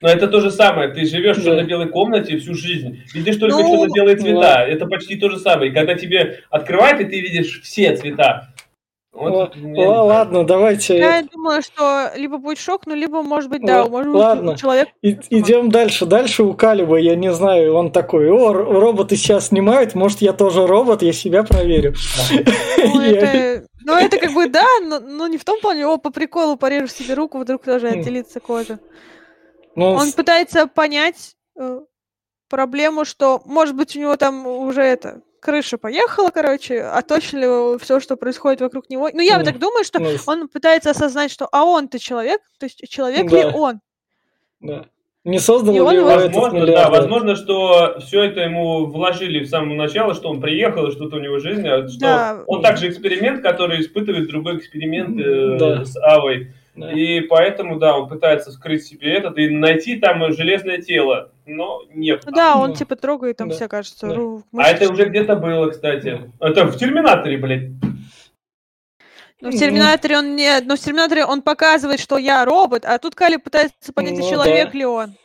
Но это то же самое. Ты живешь в Да. черно-белой комнате всю жизнь, видишь только Ну, черно-белые цвета. ладно. Это почти то же самое. И когда тебе открывают, и ты видишь все цвета. Вот, знаю. Ладно, давайте Я думаю, что либо будет шок, ну, либо, может быть, да, Ла- может быть, ладно. человек... и- идем дальше. Дальше у Калиба, я не знаю, он такой, о, роботы сейчас снимают, может я тоже робот, я себя проверю. Ну, это, ну, это как бы да, но, но не в том плане, о, по приколу порежу себе руку, вдруг тоже Хм. отделится кожа. Ну, Он пытается понять э, проблему, что, может быть, у него там уже это крыша поехала, короче, а точно ли все, что происходит вокруг него. Ну, я Ну, так думаю, что с- он пытается осознать, что а он-то человек, то есть человек Да. ли он? да. Не создал его Возможно, да, возможно, что все это ему вложили с самого начала, что он приехал, и что-то у него в жизни, а что Да. он также эксперимент, который испытывает другой эксперимент э, Да. с Авой. Да. И поэтому, да, он пытается скрыть себе этот и найти там железное тело, но нет. Ну да, он Ну, типа трогает там да, все, кажется, да. ру- А это уже где-то было, кстати. Это в Терминаторе, блядь. Но в Терминаторе он не... Но в Терминаторе он показывает, что я робот, а тут Кали пытается понять, Ну человек да. ли он.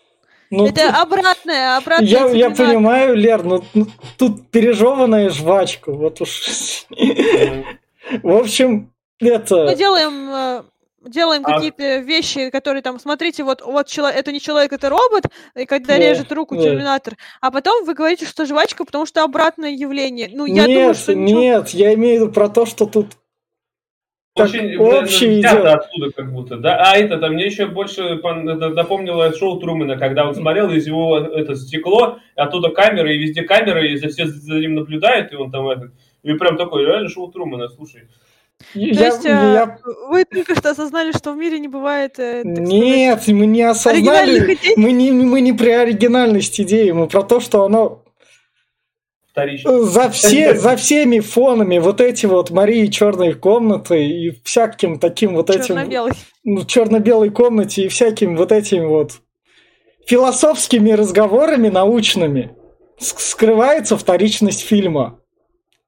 Ну, это тут- обратное, обратное. я, я понимаю, Лер, но ну, тут пережеванная жвачка, вот уж. В общем, это... Мы делаем, э, делаем А- какие-то вещи, которые там, смотрите, вот, вот чело- это не человек, это робот, и когда Да, режет руку да. Терминатор, а потом вы говорите, что жвачка, потому что обратное явление. Ну, я нет, думаю, что ничего- нет, я имею в виду про то, что тут Очень общее взято идет. оттуда как будто, да. А это там мне еще больше напомнило шоу Трумана, когда он смотрел из его это стекло, оттуда камеры, и везде камеры, и за все за ним наблюдают, и он там это. И прям такой, реально шоу Трумана, слушай. То я, есть, э, я- вы только что осознали, что в мире не бывает... э, сказать, Нет, мы не осознали, мы не, мы не про оригинальность идеи, мы про то, что оно Вторично. за, все, за всеми фонами вот эти вот Марии черной комнаты и всяким таким вот этим черно-белый. ну, черно-белой комнате и всяким вот этим вот философскими разговорами научными скрывается вторичность фильма.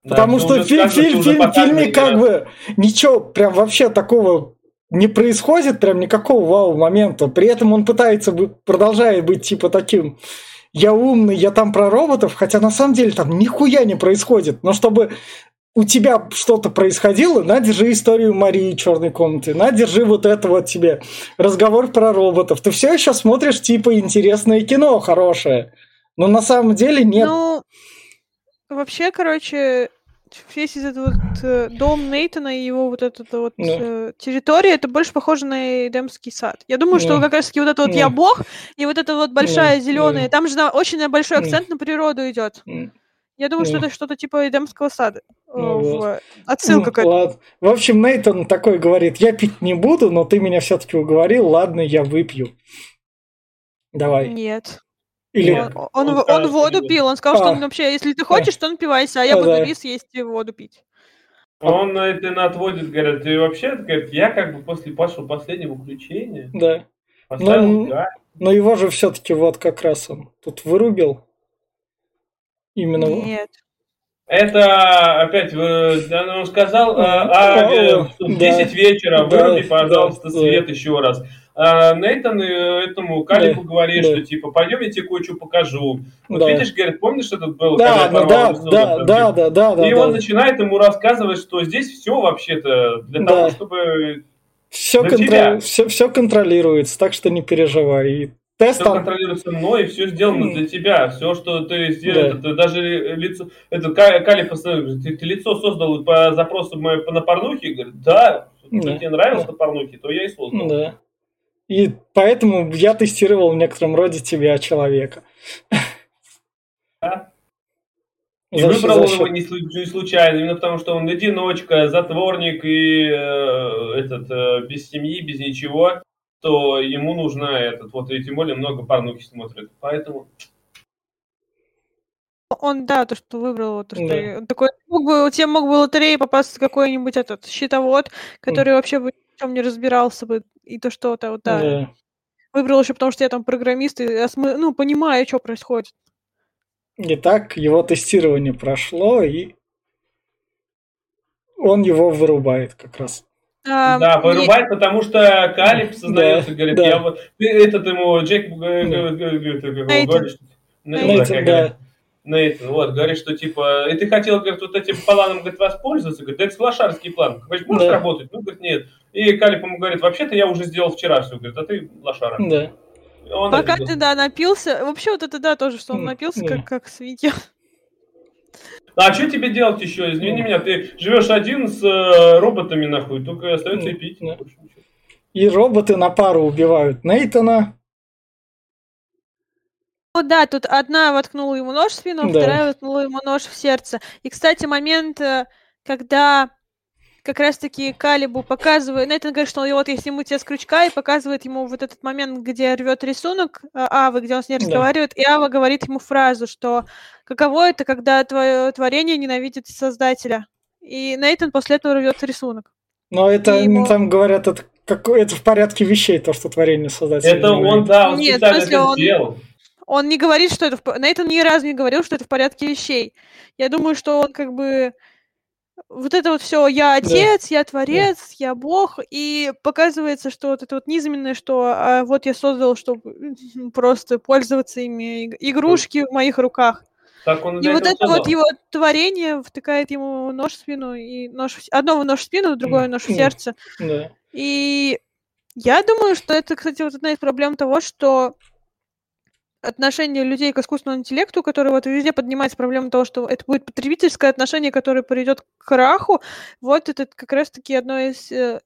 Потому ты что уже фи- сказано, фи- что уже фильм- в фильме как бы ничего прям вообще такого не происходит, прям никакого вау-момента. При этом он пытается, продолжает быть типа таким я умный, я там про роботов, хотя на самом деле там нихуя не происходит. Но чтобы у тебя что-то происходило, на, держи историю Марии Черной комнаты, на, держи вот это вот тебе разговор про роботов. Ты все еще смотришь типа интересное кино хорошее. Но на самом деле нет. Ну, вообще, короче, весь этот вот э, дом Нейтана и его вот эта вот Да. э, территория, это больше похоже на Эдемский сад. Я думаю, что Да. как раз таки вот это вот Да. я бог, и вот эта вот большая Да. зеленая, Да. там же на- очень большой Да. акцент на природу идет. М. Я думаю, что Да. это что-то типа Эдемского сада. э, Ну в- вот. Отсылка Ну, к этому. ладно. В общем, Нейтан такой говорит, я пить не буду, но ты меня все-таки уговорил, ладно, я выпью. Давай. Нет. Или... Нет. Он, он, Он он что воду не пил. Он сказал, что А. он вообще, если ты хочешь, то напивайся, а я А, буду да. рис есть и воду пить. Он на это на отводит, говорят, ты вообще, говорит, я как бы после вашего последнего включения Да. поставил Ну, Но его же все-таки вот как раз он тут вырубил. Именно... Нет. Это опять, да, он сказал, э, а, э, в Да. 10 вечера, Да, выруби, пожалуйста, да, свет еще раз. А Нейтан э, этому Калибу говорит, да. что типа, пойдем, я тебе кое-что покажу. Вот Да. видишь, говорит, помнишь, этот был, Да, когда да, да, да, да, да, да, И да. он начинает ему рассказывать, что здесь все вообще-то для Да. того, чтобы Все, для тебя. все, все контролируется, так что не переживай. И тест все контролируется мной, и все сделано для тебя. Все, что ты сделал, Да. это даже лицо, это Ка- Кали постоянно говорит, ты, ты лицо создал по запросу моей- по- на порнухе? Говорит, да, Да. тебе нравилось на порнухе, то я и создал. Да. И поэтому я тестировал в некотором роде тебя, человека. Да. И За- выбрал за он счет- его не, слу- не случайно, именно потому что он одиночка, затворник и э, этот э, без семьи, без ничего. то ему нужно этот, вот, и тем более много порнухи смотрит. Поэтому Он, да, то, что выбрал, то, что Да. я- такой, мог бы, у тебя мог бы в лотерее попасться какой-нибудь этот щитовод, который вообще бы ни в чем не разбирался бы, и то, что то вот, да, Да. выбрал еще потому, что я там программист, и осмы- ну, понимаю, что происходит. Итак, его тестирование прошло, и он его вырубает как раз. А, Да, вырубает, потому что Калиб сознается, Да, говорит, да. я вот, ты этот ему, Джек, э, э, э, э, говорит, что- Ну, Ну, Нейтан, да. говорит, Нейтан, вот, говорит, что типа, и ты хотел, говорит, вот этим планом, говорит, воспользоваться, говорит, да это лошарский план, говорит, можешь Да. работать? Ну, говорит, нет. И Калиб ему говорит, вообще-то я уже сделал вчера все, говорит, а ты лошара. Да. И он Пока ты, да, напился. Вообще, вот это да, тоже, что он напился, как, как свинья. А что тебе делать еще? Извини Ну. меня, ты живешь один с э, роботами, нахуй, только остается и Ну, пить. да. И роботы на пару убивают Нейтана. Ну да, тут одна воткнула ему нож в спину, Да. вторая воткнула ему нож в сердце. И, кстати, момент, э, когда как раз-таки Калибу показывает, Нейтан говорит, что вот я сниму тебя с крючка, и показывает ему вот этот момент, где рвет рисунок э, Авы, где он с ней Да. разговаривает, и Ава говорит ему фразу, что каково это, когда твое творение ненавидит создателя. И Нейтан после этого рвет рисунок. Но это И там говорят, это, какое, это в порядке вещей, то, что творение создателя. Это он, да, он Нет, в специально смысле, это он- сделал. Он не говорит, что это... в Нейтан ни разу не говорил, что это в порядке вещей. Я думаю, что он как бы... Вот это вот все, я отец, я творец, я бог, и показывается, что вот это вот низменное, что а, вот я создал, чтобы просто пользоваться ими, иг- игрушки в моих руках. Так он И вот это вот его творение втыкает ему нож в спину, и нож в... одного нож в спину, другой нож в сердце. Да. И я думаю, что это, кстати, вот одна из проблем того, что отношение людей к искусственному интеллекту, которое вот везде поднимается проблема того, что это будет потребительское отношение, которое приведет к краху, вот это как раз-таки одно из... э,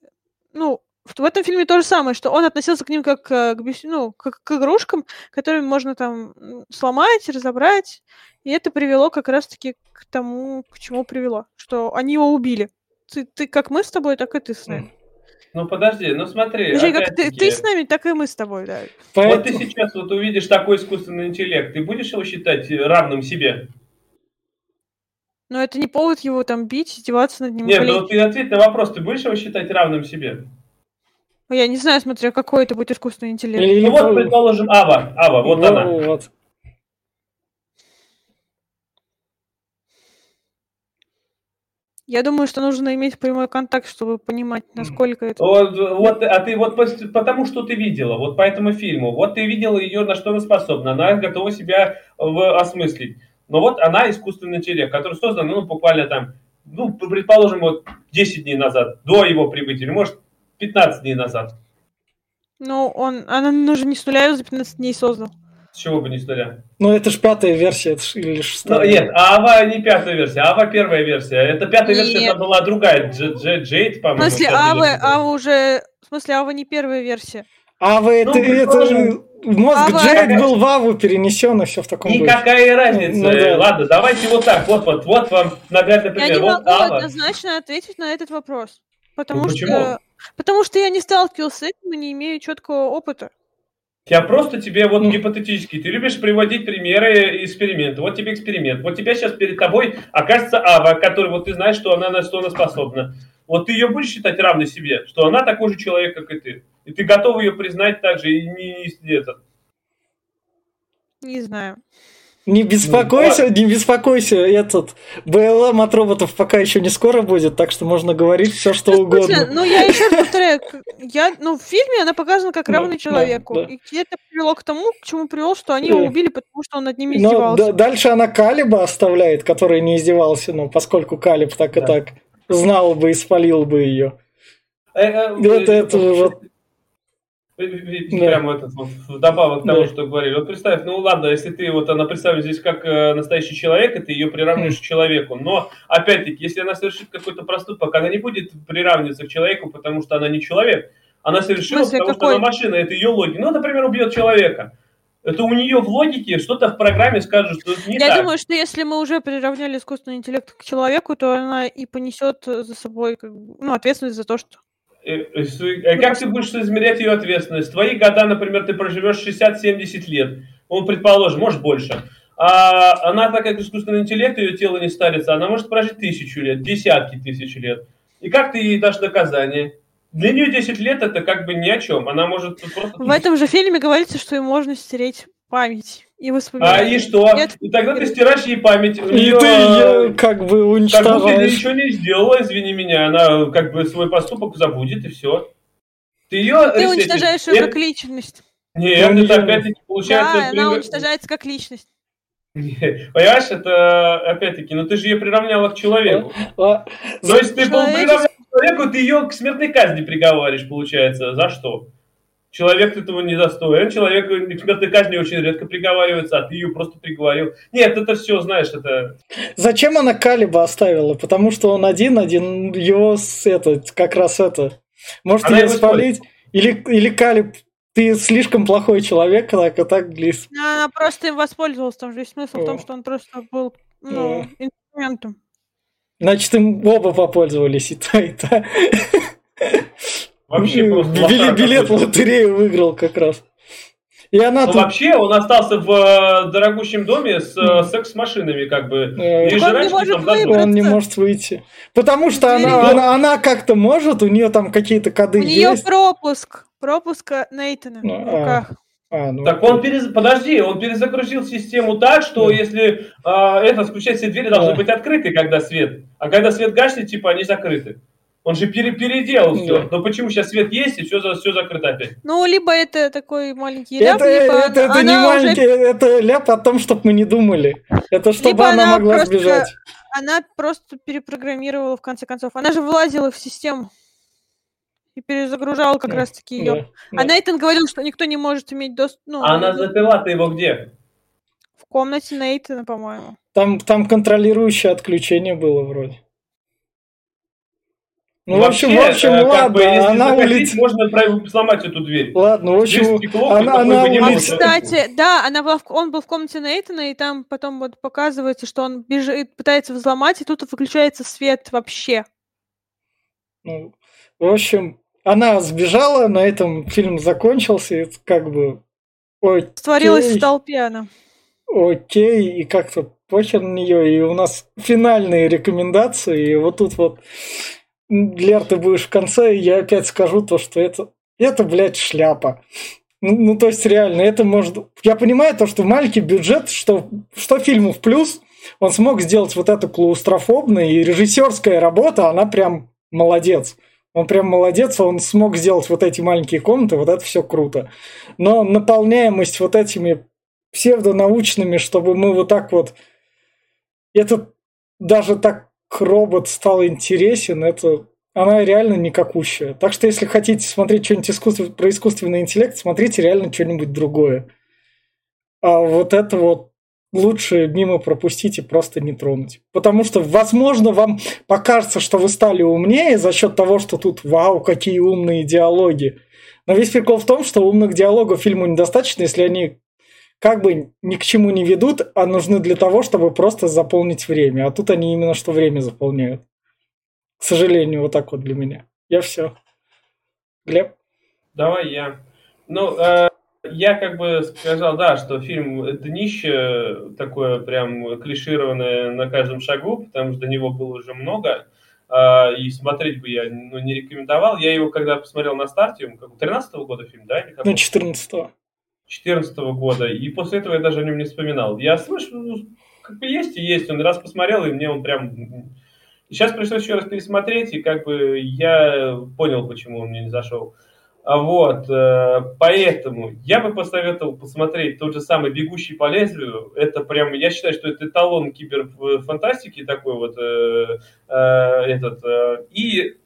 Ну, в, в этом фильме то же самое, что он относился к ним как э, к, ну, как к игрушкам, которыми можно там сломать, разобрать, и это привело как раз-таки к тому, к чему привело, что они его убили. Ты, ты как мы с тобой, так и ты с нами. Ну подожди, ну смотри. Точнее, как ты, ты с нами, так и мы с тобой, да. Вот ты Поэтому- сейчас вот увидишь такой искусственный интеллект, ты будешь его считать равным себе? Но это не повод его там бить, издеваться над ним. Нет, ну вот ты ответь на вопрос, ты будешь его считать равным себе? Я не знаю, смотря какой это будет искусственный интеллект. Или- Ну вот, предположим, Ава, Ава, вот Во- она. вот. Я думаю, что нужно иметь прямой контакт, чтобы понимать, насколько это... Вот, вот, а ты вот потому что ты видела, вот по этому фильму, вот ты видела ее, на что она способна, она готова себя в- осмыслить. Но вот она искусственный интеллект, который создан, ну, буквально там, ну, предположим, вот 10 дней назад, до его прибытия, или, может, 15 дней назад. Ну, он... Она уже не с нуля за 15 дней создал. С чего бы не стреля? Ну, это ж пятая версия, это ж- или Ну, шестая. нет, а Ава не пятая версия, Ава первая версия. Это пятая версия, Нет. это была другая, Дж- Дж- Джейд, В по-моему. смысле, пятая Ава, версия. Ава уже... В смысле, Ава не первая версия. А вы это, Ну, это предположим, мозг Ава- Джейд был в Аву перенесен, и все в таком духе. Никакая разница. Ну да. Ладно, давайте вот так. Вот, вот, вот вам наглядный Я пример. не Вот могу Ава. однозначно ответить на этот вопрос. Потому Ну, что... почему? Потому что я не сталкивался с этим и не имею четкого опыта. Я просто тебе вот гипотетически, ты любишь приводить примеры эксперимента. Вот тебе эксперимент. Вот тебя сейчас перед тобой окажется Ава, который вот ты знаешь, что она на что она способна. Вот ты ее будешь считать равной себе, что она такой же человек, как и ты. И ты готов ее признать также и не, не это. Не знаю. Не беспокойся, не беспокойся, этот БЛМ от роботов пока еще не скоро будет, так что можно говорить все, что Ну, угодно. Ну, я еще повторяю, я, ну, в фильме она показана как равный да, человеку. да. И это привело к тому, к чему привело, что они его убили, потому что он над ними Но издевался. да- дальше она Калиба оставляет, который не издевался, но поскольку Калиб так и так знал бы и спалил бы ее. Э, э, Вот э, это вот. Да. Прямо этот вот вдобавок к тому, Да. что говорили. Вот представь, ну ладно, если ты вот она представлена здесь как э, настоящий человек, и ты ее приравниваешь к человеку. Но опять-таки, если она совершит какой-то проступок, она не будет приравниваться к человеку, потому что она не человек. Она совершила, смысле, потому что какой? она машина, это ее логика. Ну, например, убьет человека. Это у нее в логике что-то в программе скажет, что это не Я так. думаю, что если мы уже приравняли искусственный интеллект к человеку, то она и понесет за собой ну, ответственность за то, что... Как ты будешь измерять ее ответственность? Твои года, например, ты проживешь 60-70 лет. Он, предположим, может больше. А она, так как искусственный интеллект, ее тело не старится, она может прожить тысячу лет, десятки тысяч лет. И как ты ей дашь доказание? Для нее 10 лет это как бы ни о чем. Она может просто... В этом же фильме говорится, что ей можно стереть память и воспоминания. А и что? Нет. И тогда ты стираешь ей память. У и нее, ты ее как бы уничтожаешь. Как будто ты ничего не сделала, извини меня. Она как бы свой поступок забудет и все. Ты ее... Ты уничтожаешь ее как личность. Нет, это опять-таки получается... Да, она уничтожается как личность. Понимаешь, это опять-таки, ну ты же ее приравняла к человеку. То есть ты приравнял к человеку, ты ее к смертной казни приговариваешь, получается. За что? Человек этого не достоин, человек к смертной казни очень редко приговаривается, а ты ее просто приговорил. Нет, это все, знаешь, это... Зачем она Калиба оставила? Потому что он один-один, его это, как раз это... Может ее спалить? Или, или Калиб ты слишком плохой человек, так и так глис. Она просто им воспользовалась, там же есть смысл О. в том, что он просто был ну, О. инструментом. Значит, им оба попользовались, и та, и та. Вообще просто билет в лотерею выиграл как раз. И она ну, тут... Вообще, он остался в э, дорогущем доме с э, секс-машинами, как бы. Э, и он, не может там, он не может выйти. Потому что она, она, она как-то может, у нее там какие-то коды у есть. У нее пропуск. Пропуск Нейтана ну, в руках. А, ну, так он перез... подожди, он перезагрузил систему так, что да. если а, это включать все двери должны да. быть открыты, когда свет, а когда свет гаснет, типа они закрыты. Он же пере переделал все. Но почему сейчас свет есть и все, все закрыто опять? Ну, либо это такой маленький ляп, это, либо это, это не маленький, уже... это ляп о том, чтобы мы не думали. Это чтобы либо она, она могла просто, сбежать. Она просто перепрограммировала в конце концов. Она же вылазила в систему и перезагружала как да, раз-таки ее. Да, а да. Нейтан говорил, что никто не может иметь доступ. Ну, а она заперла-то его где? В комнате Нейтана, по-моему. Там, там контролирующее отключение было вроде. Ну, Вообще, в общем, в общем, ладно, бы, если она улетела. Можно сломать эту дверь. Ладно, в общем, стекло, она, она улетела. Кстати, да, она была, он был в комнате Нейтана, и там потом вот показывается, что он бежит, пытается взломать, и тут выключается свет вообще. Ну, в общем, она сбежала, на этом фильм закончился, и как бы... Окей, Створилась в толпе она. Окей, и как-то похер на нее, и у нас финальные рекомендации, и вот тут вот Лер, ты будешь в конце, и я опять скажу то, что это, это, блядь, шляпа. Ну, ну, то есть, реально, это может... Я понимаю то, что маленький бюджет, что, что фильму в плюс, он смог сделать вот эту клаустрофобную, и режиссерская работа, она прям молодец. Он прям молодец, он смог сделать вот эти маленькие комнаты, вот это все круто. Но наполняемость вот этими псевдонаучными, чтобы мы вот так вот... Это даже так робот стал интересен, это она реально никакущая. Так что если хотите смотреть что-нибудь искусств... про искусственный интеллект, смотрите реально что-нибудь другое. А вот это вот лучше мимо пропустить и просто не тронуть. Потому что, возможно, вам покажется, что вы стали умнее за счет того, что тут, вау, какие умные диалоги. Но весь прикол в том, что умных диалогов фильму недостаточно, если они как бы ни к чему не ведут, а нужны для того, чтобы просто заполнить время. А тут они именно что время заполняют. К сожалению, вот так вот для меня. Я все. Глеб? Давай я. Ну, э, я как бы сказал, да, что фильм днище такое прям клишированное на каждом шагу, потому что до него было уже много, э, и смотреть бы я ну, не рекомендовал. Я его когда посмотрел на старте, как 13-го года фильм, да? Ну, 14-го. 2014 года, и после этого я даже о нем не вспоминал. Я слышу, ну, как бы есть и есть, он раз посмотрел, и мне он прям... Сейчас пришлось еще раз пересмотреть, и как бы я понял, почему он мне не зашел. А вот, э, поэтому я бы посоветовал посмотреть тот же самый «Бегущий по лезвию». Это прям, я считаю, что это эталон киберфантастики такой вот э, э, этот. И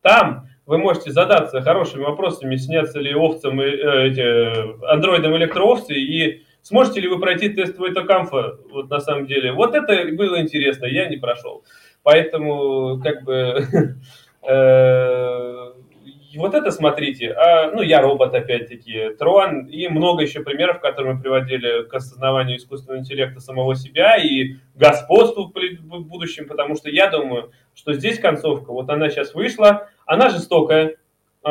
там вы можете задаться хорошими вопросами, снятся ли овцам э, эти, андроидам электроовцы, и сможете ли вы пройти тест Войтокамфа, вот на самом деле. Вот это было интересно, я не прошел. Поэтому, как бы, э, вот это смотрите, а, ну, я робот, опять-таки, Трон, и много еще примеров, которые мы приводили к осознаванию искусственного интеллекта самого себя и господству в будущем, потому что я думаю, что здесь концовка, вот она сейчас вышла, она жестокая, э,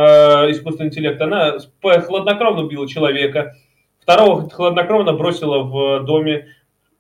искусственный интеллект, она хладнокровно убила человека, второго хладнокровно бросила в доме.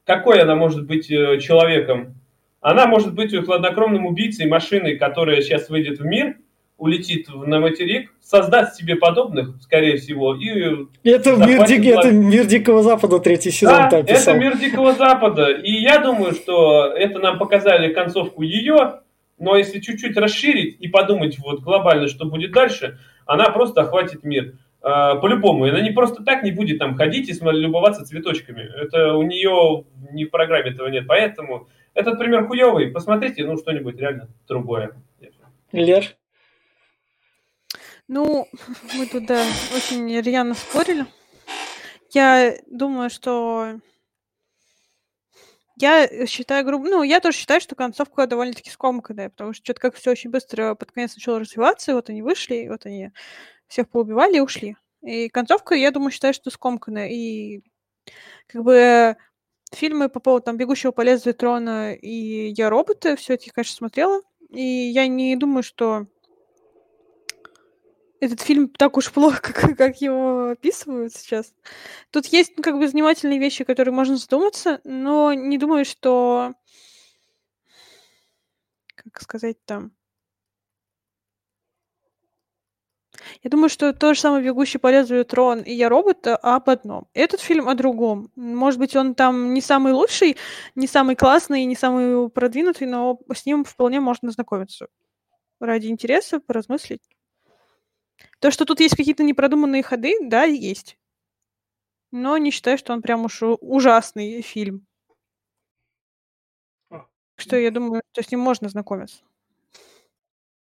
Какой она может быть э, человеком? Она может быть хладнокровным убийцей машиной, которая сейчас выйдет в мир, улетит на материк, создаст себе подобных, скорее всего, и... Это мир, ди... это мир Дикого Запада, третий сезон да, это мир Дикого Запада. И я думаю, что это нам показали концовку ее, но если чуть-чуть расширить и подумать вот глобально, что будет дальше, она просто охватит мир. А, по-любому. Она не просто так не будет там ходить и любоваться цветочками. Это у нее ни в программе этого нет. Поэтому этот пример хуевый. Посмотрите, ну, что-нибудь реально другое. Лер? Ну, мы тут, да, очень рьяно спорили. Я думаю, что я считаю грубо, ну, я тоже считаю, что концовка довольно-таки скомканная, потому что что-то как все очень быстро под конец начало развиваться, и вот они вышли, и вот они всех поубивали и ушли. И концовка, я думаю, считаю, что скомканная. И как бы фильмы по поводу там «Бегущего по лезвию трона» и «Я роботы», все это я, конечно, смотрела. И я не думаю, что этот фильм так уж плохо, как, как его описывают сейчас. Тут есть, ну, как бы, занимательные вещи, которые можно задуматься, но не думаю, что... Как сказать там... Я думаю, что то же самое «Бегущий по лезвию трон» и «Я робот» об одном. Этот фильм о другом. Может быть, он там не самый лучший, не самый классный, не самый продвинутый, но с ним вполне можно знакомиться. Ради интереса, поразмыслить. То, что тут есть какие-то непродуманные ходы, да, есть. Но не считаю, что он прям уж ужасный фильм. А. Что я думаю, что с ним можно знакомиться.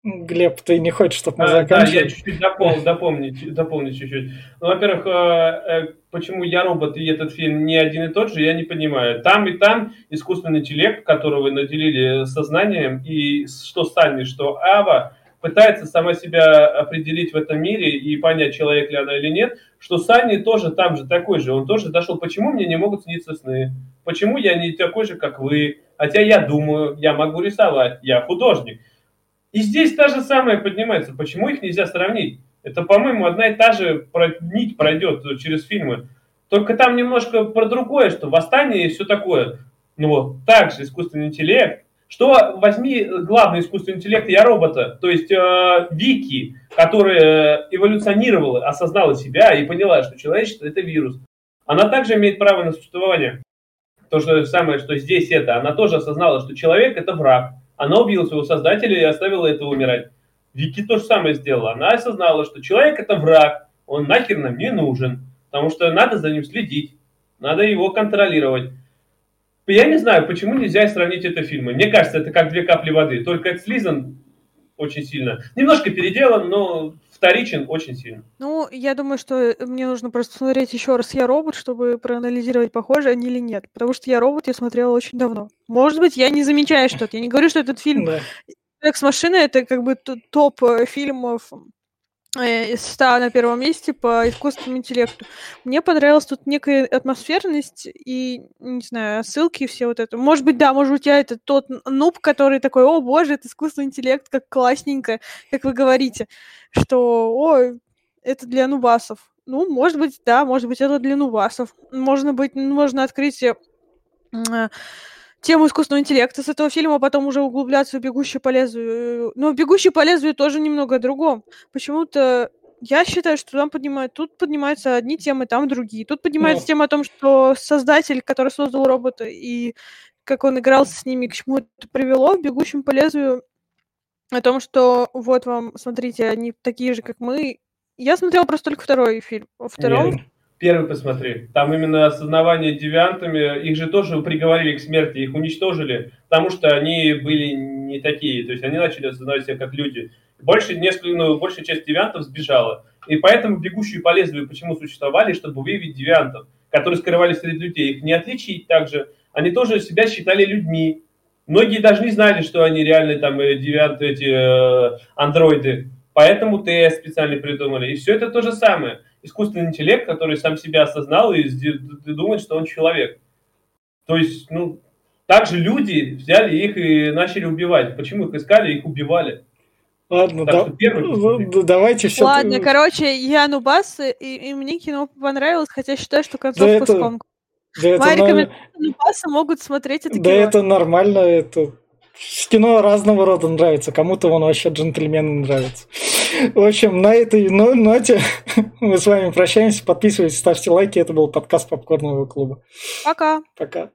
Глеб, ты не хочешь, чтобы мы а, заканчивали? Да, я чуть-чуть дополню, дополнить, дополнить чуть-чуть. Ну, во-первых, э, э, почему «Я робот» и этот фильм не один и тот же, я не понимаю. Там и там искусственный интеллект, которого наделили сознанием, и что Стальни, что Ава, пытается сама себя определить в этом мире и понять, человек ли она или нет, что Санни тоже там же такой же, он тоже дошел. Почему мне не могут сниться сны? Почему я не такой же, как вы? Хотя я думаю, я могу рисовать, я художник. И здесь та же самая поднимается. Почему их нельзя сравнить? Это, по-моему, одна и та же нить пройдет через фильмы. Только там немножко про другое, что восстание и все такое. Вот, также искусственный интеллект, что возьми главный искусственный интеллект я робота, то есть э, Вики, которая эволюционировала, осознала себя и поняла, что человечество это вирус. Она также имеет право на существование. То же самое, что здесь это. Она тоже осознала, что человек это враг. Она убила своего создателя и оставила этого умирать. Вики то же самое сделала. Она осознала, что человек это враг. Он нахер нам не нужен. Потому что надо за ним следить. Надо его контролировать. Я не знаю, почему нельзя сравнить это фильмы. Мне кажется, это как две капли воды. Только это слизан очень сильно. Немножко переделан, но вторичен очень сильно. Ну, я думаю, что мне нужно просто смотреть еще раз «Я робот», чтобы проанализировать, похожи они или нет. Потому что «Я робот» я смотрела очень давно. Может быть, я не замечаю что-то. Я не говорю, что этот фильм да. «Секс машина» — это как бы топ э, фильмов Э, ста на первом месте по искусственному интеллекту. Мне понравилась тут некая атмосферность и, не знаю, ссылки и все вот это. Может быть, да, может быть, я это тот нуб, который такой, о боже, это искусственный интеллект, как классненько, как вы говорите, что, о, это для нубасов. Ну, может быть, да, может быть, это для нубасов. Можно быть, можно открыть э, тему искусственного интеллекта с этого фильма, а потом уже углубляться в «Бегущий по лезвию». Но «Бегущий по лезвию» тоже немного о другом. Почему-то я считаю, что там поднимают, тут поднимаются одни темы, там другие. Тут поднимается Но... тема о том, что создатель, который создал робота, и как он игрался с ними, к чему это привело в «Бегущем по лезвию», о том, что вот вам, смотрите, они такие же, как мы. Я смотрела просто только второй фильм. Во втором... Нет. Первый посмотри. Там именно осознавание девиантами, их же тоже приговорили к смерти, их уничтожили, потому что они были не такие. То есть они начали осознавать себя как люди. Больше, несколько, ну, большая часть девиантов сбежала. И поэтому бегущие по лезвию почему существовали, чтобы выявить девиантов, которые скрывались среди людей. Их не отличить также. Они тоже себя считали людьми. Многие даже не знали, что они реально там э, девианты, эти э, андроиды. поэтому тест специально придумали. И все это то же самое. Искусственный интеллект, который сам себя осознал и думает, что он человек. То есть, ну, также люди взяли их и начали убивать. Почему их искали, их убивали. Ладно, да, первый, давайте все. Ладно, короче, я Нубас, и, и мне кино понравилось, хотя считаю, что концовка да скомкана. Да Мои рекомендации Нубаса могут смотреть это Да это нормально, это кино разного рода нравится. Кому-то он вообще джентльмены нравится. В общем, на этой ноте мы с вами прощаемся. Подписывайтесь, ставьте лайки. Это был подкаст Попкорного клуба. Пока. Пока.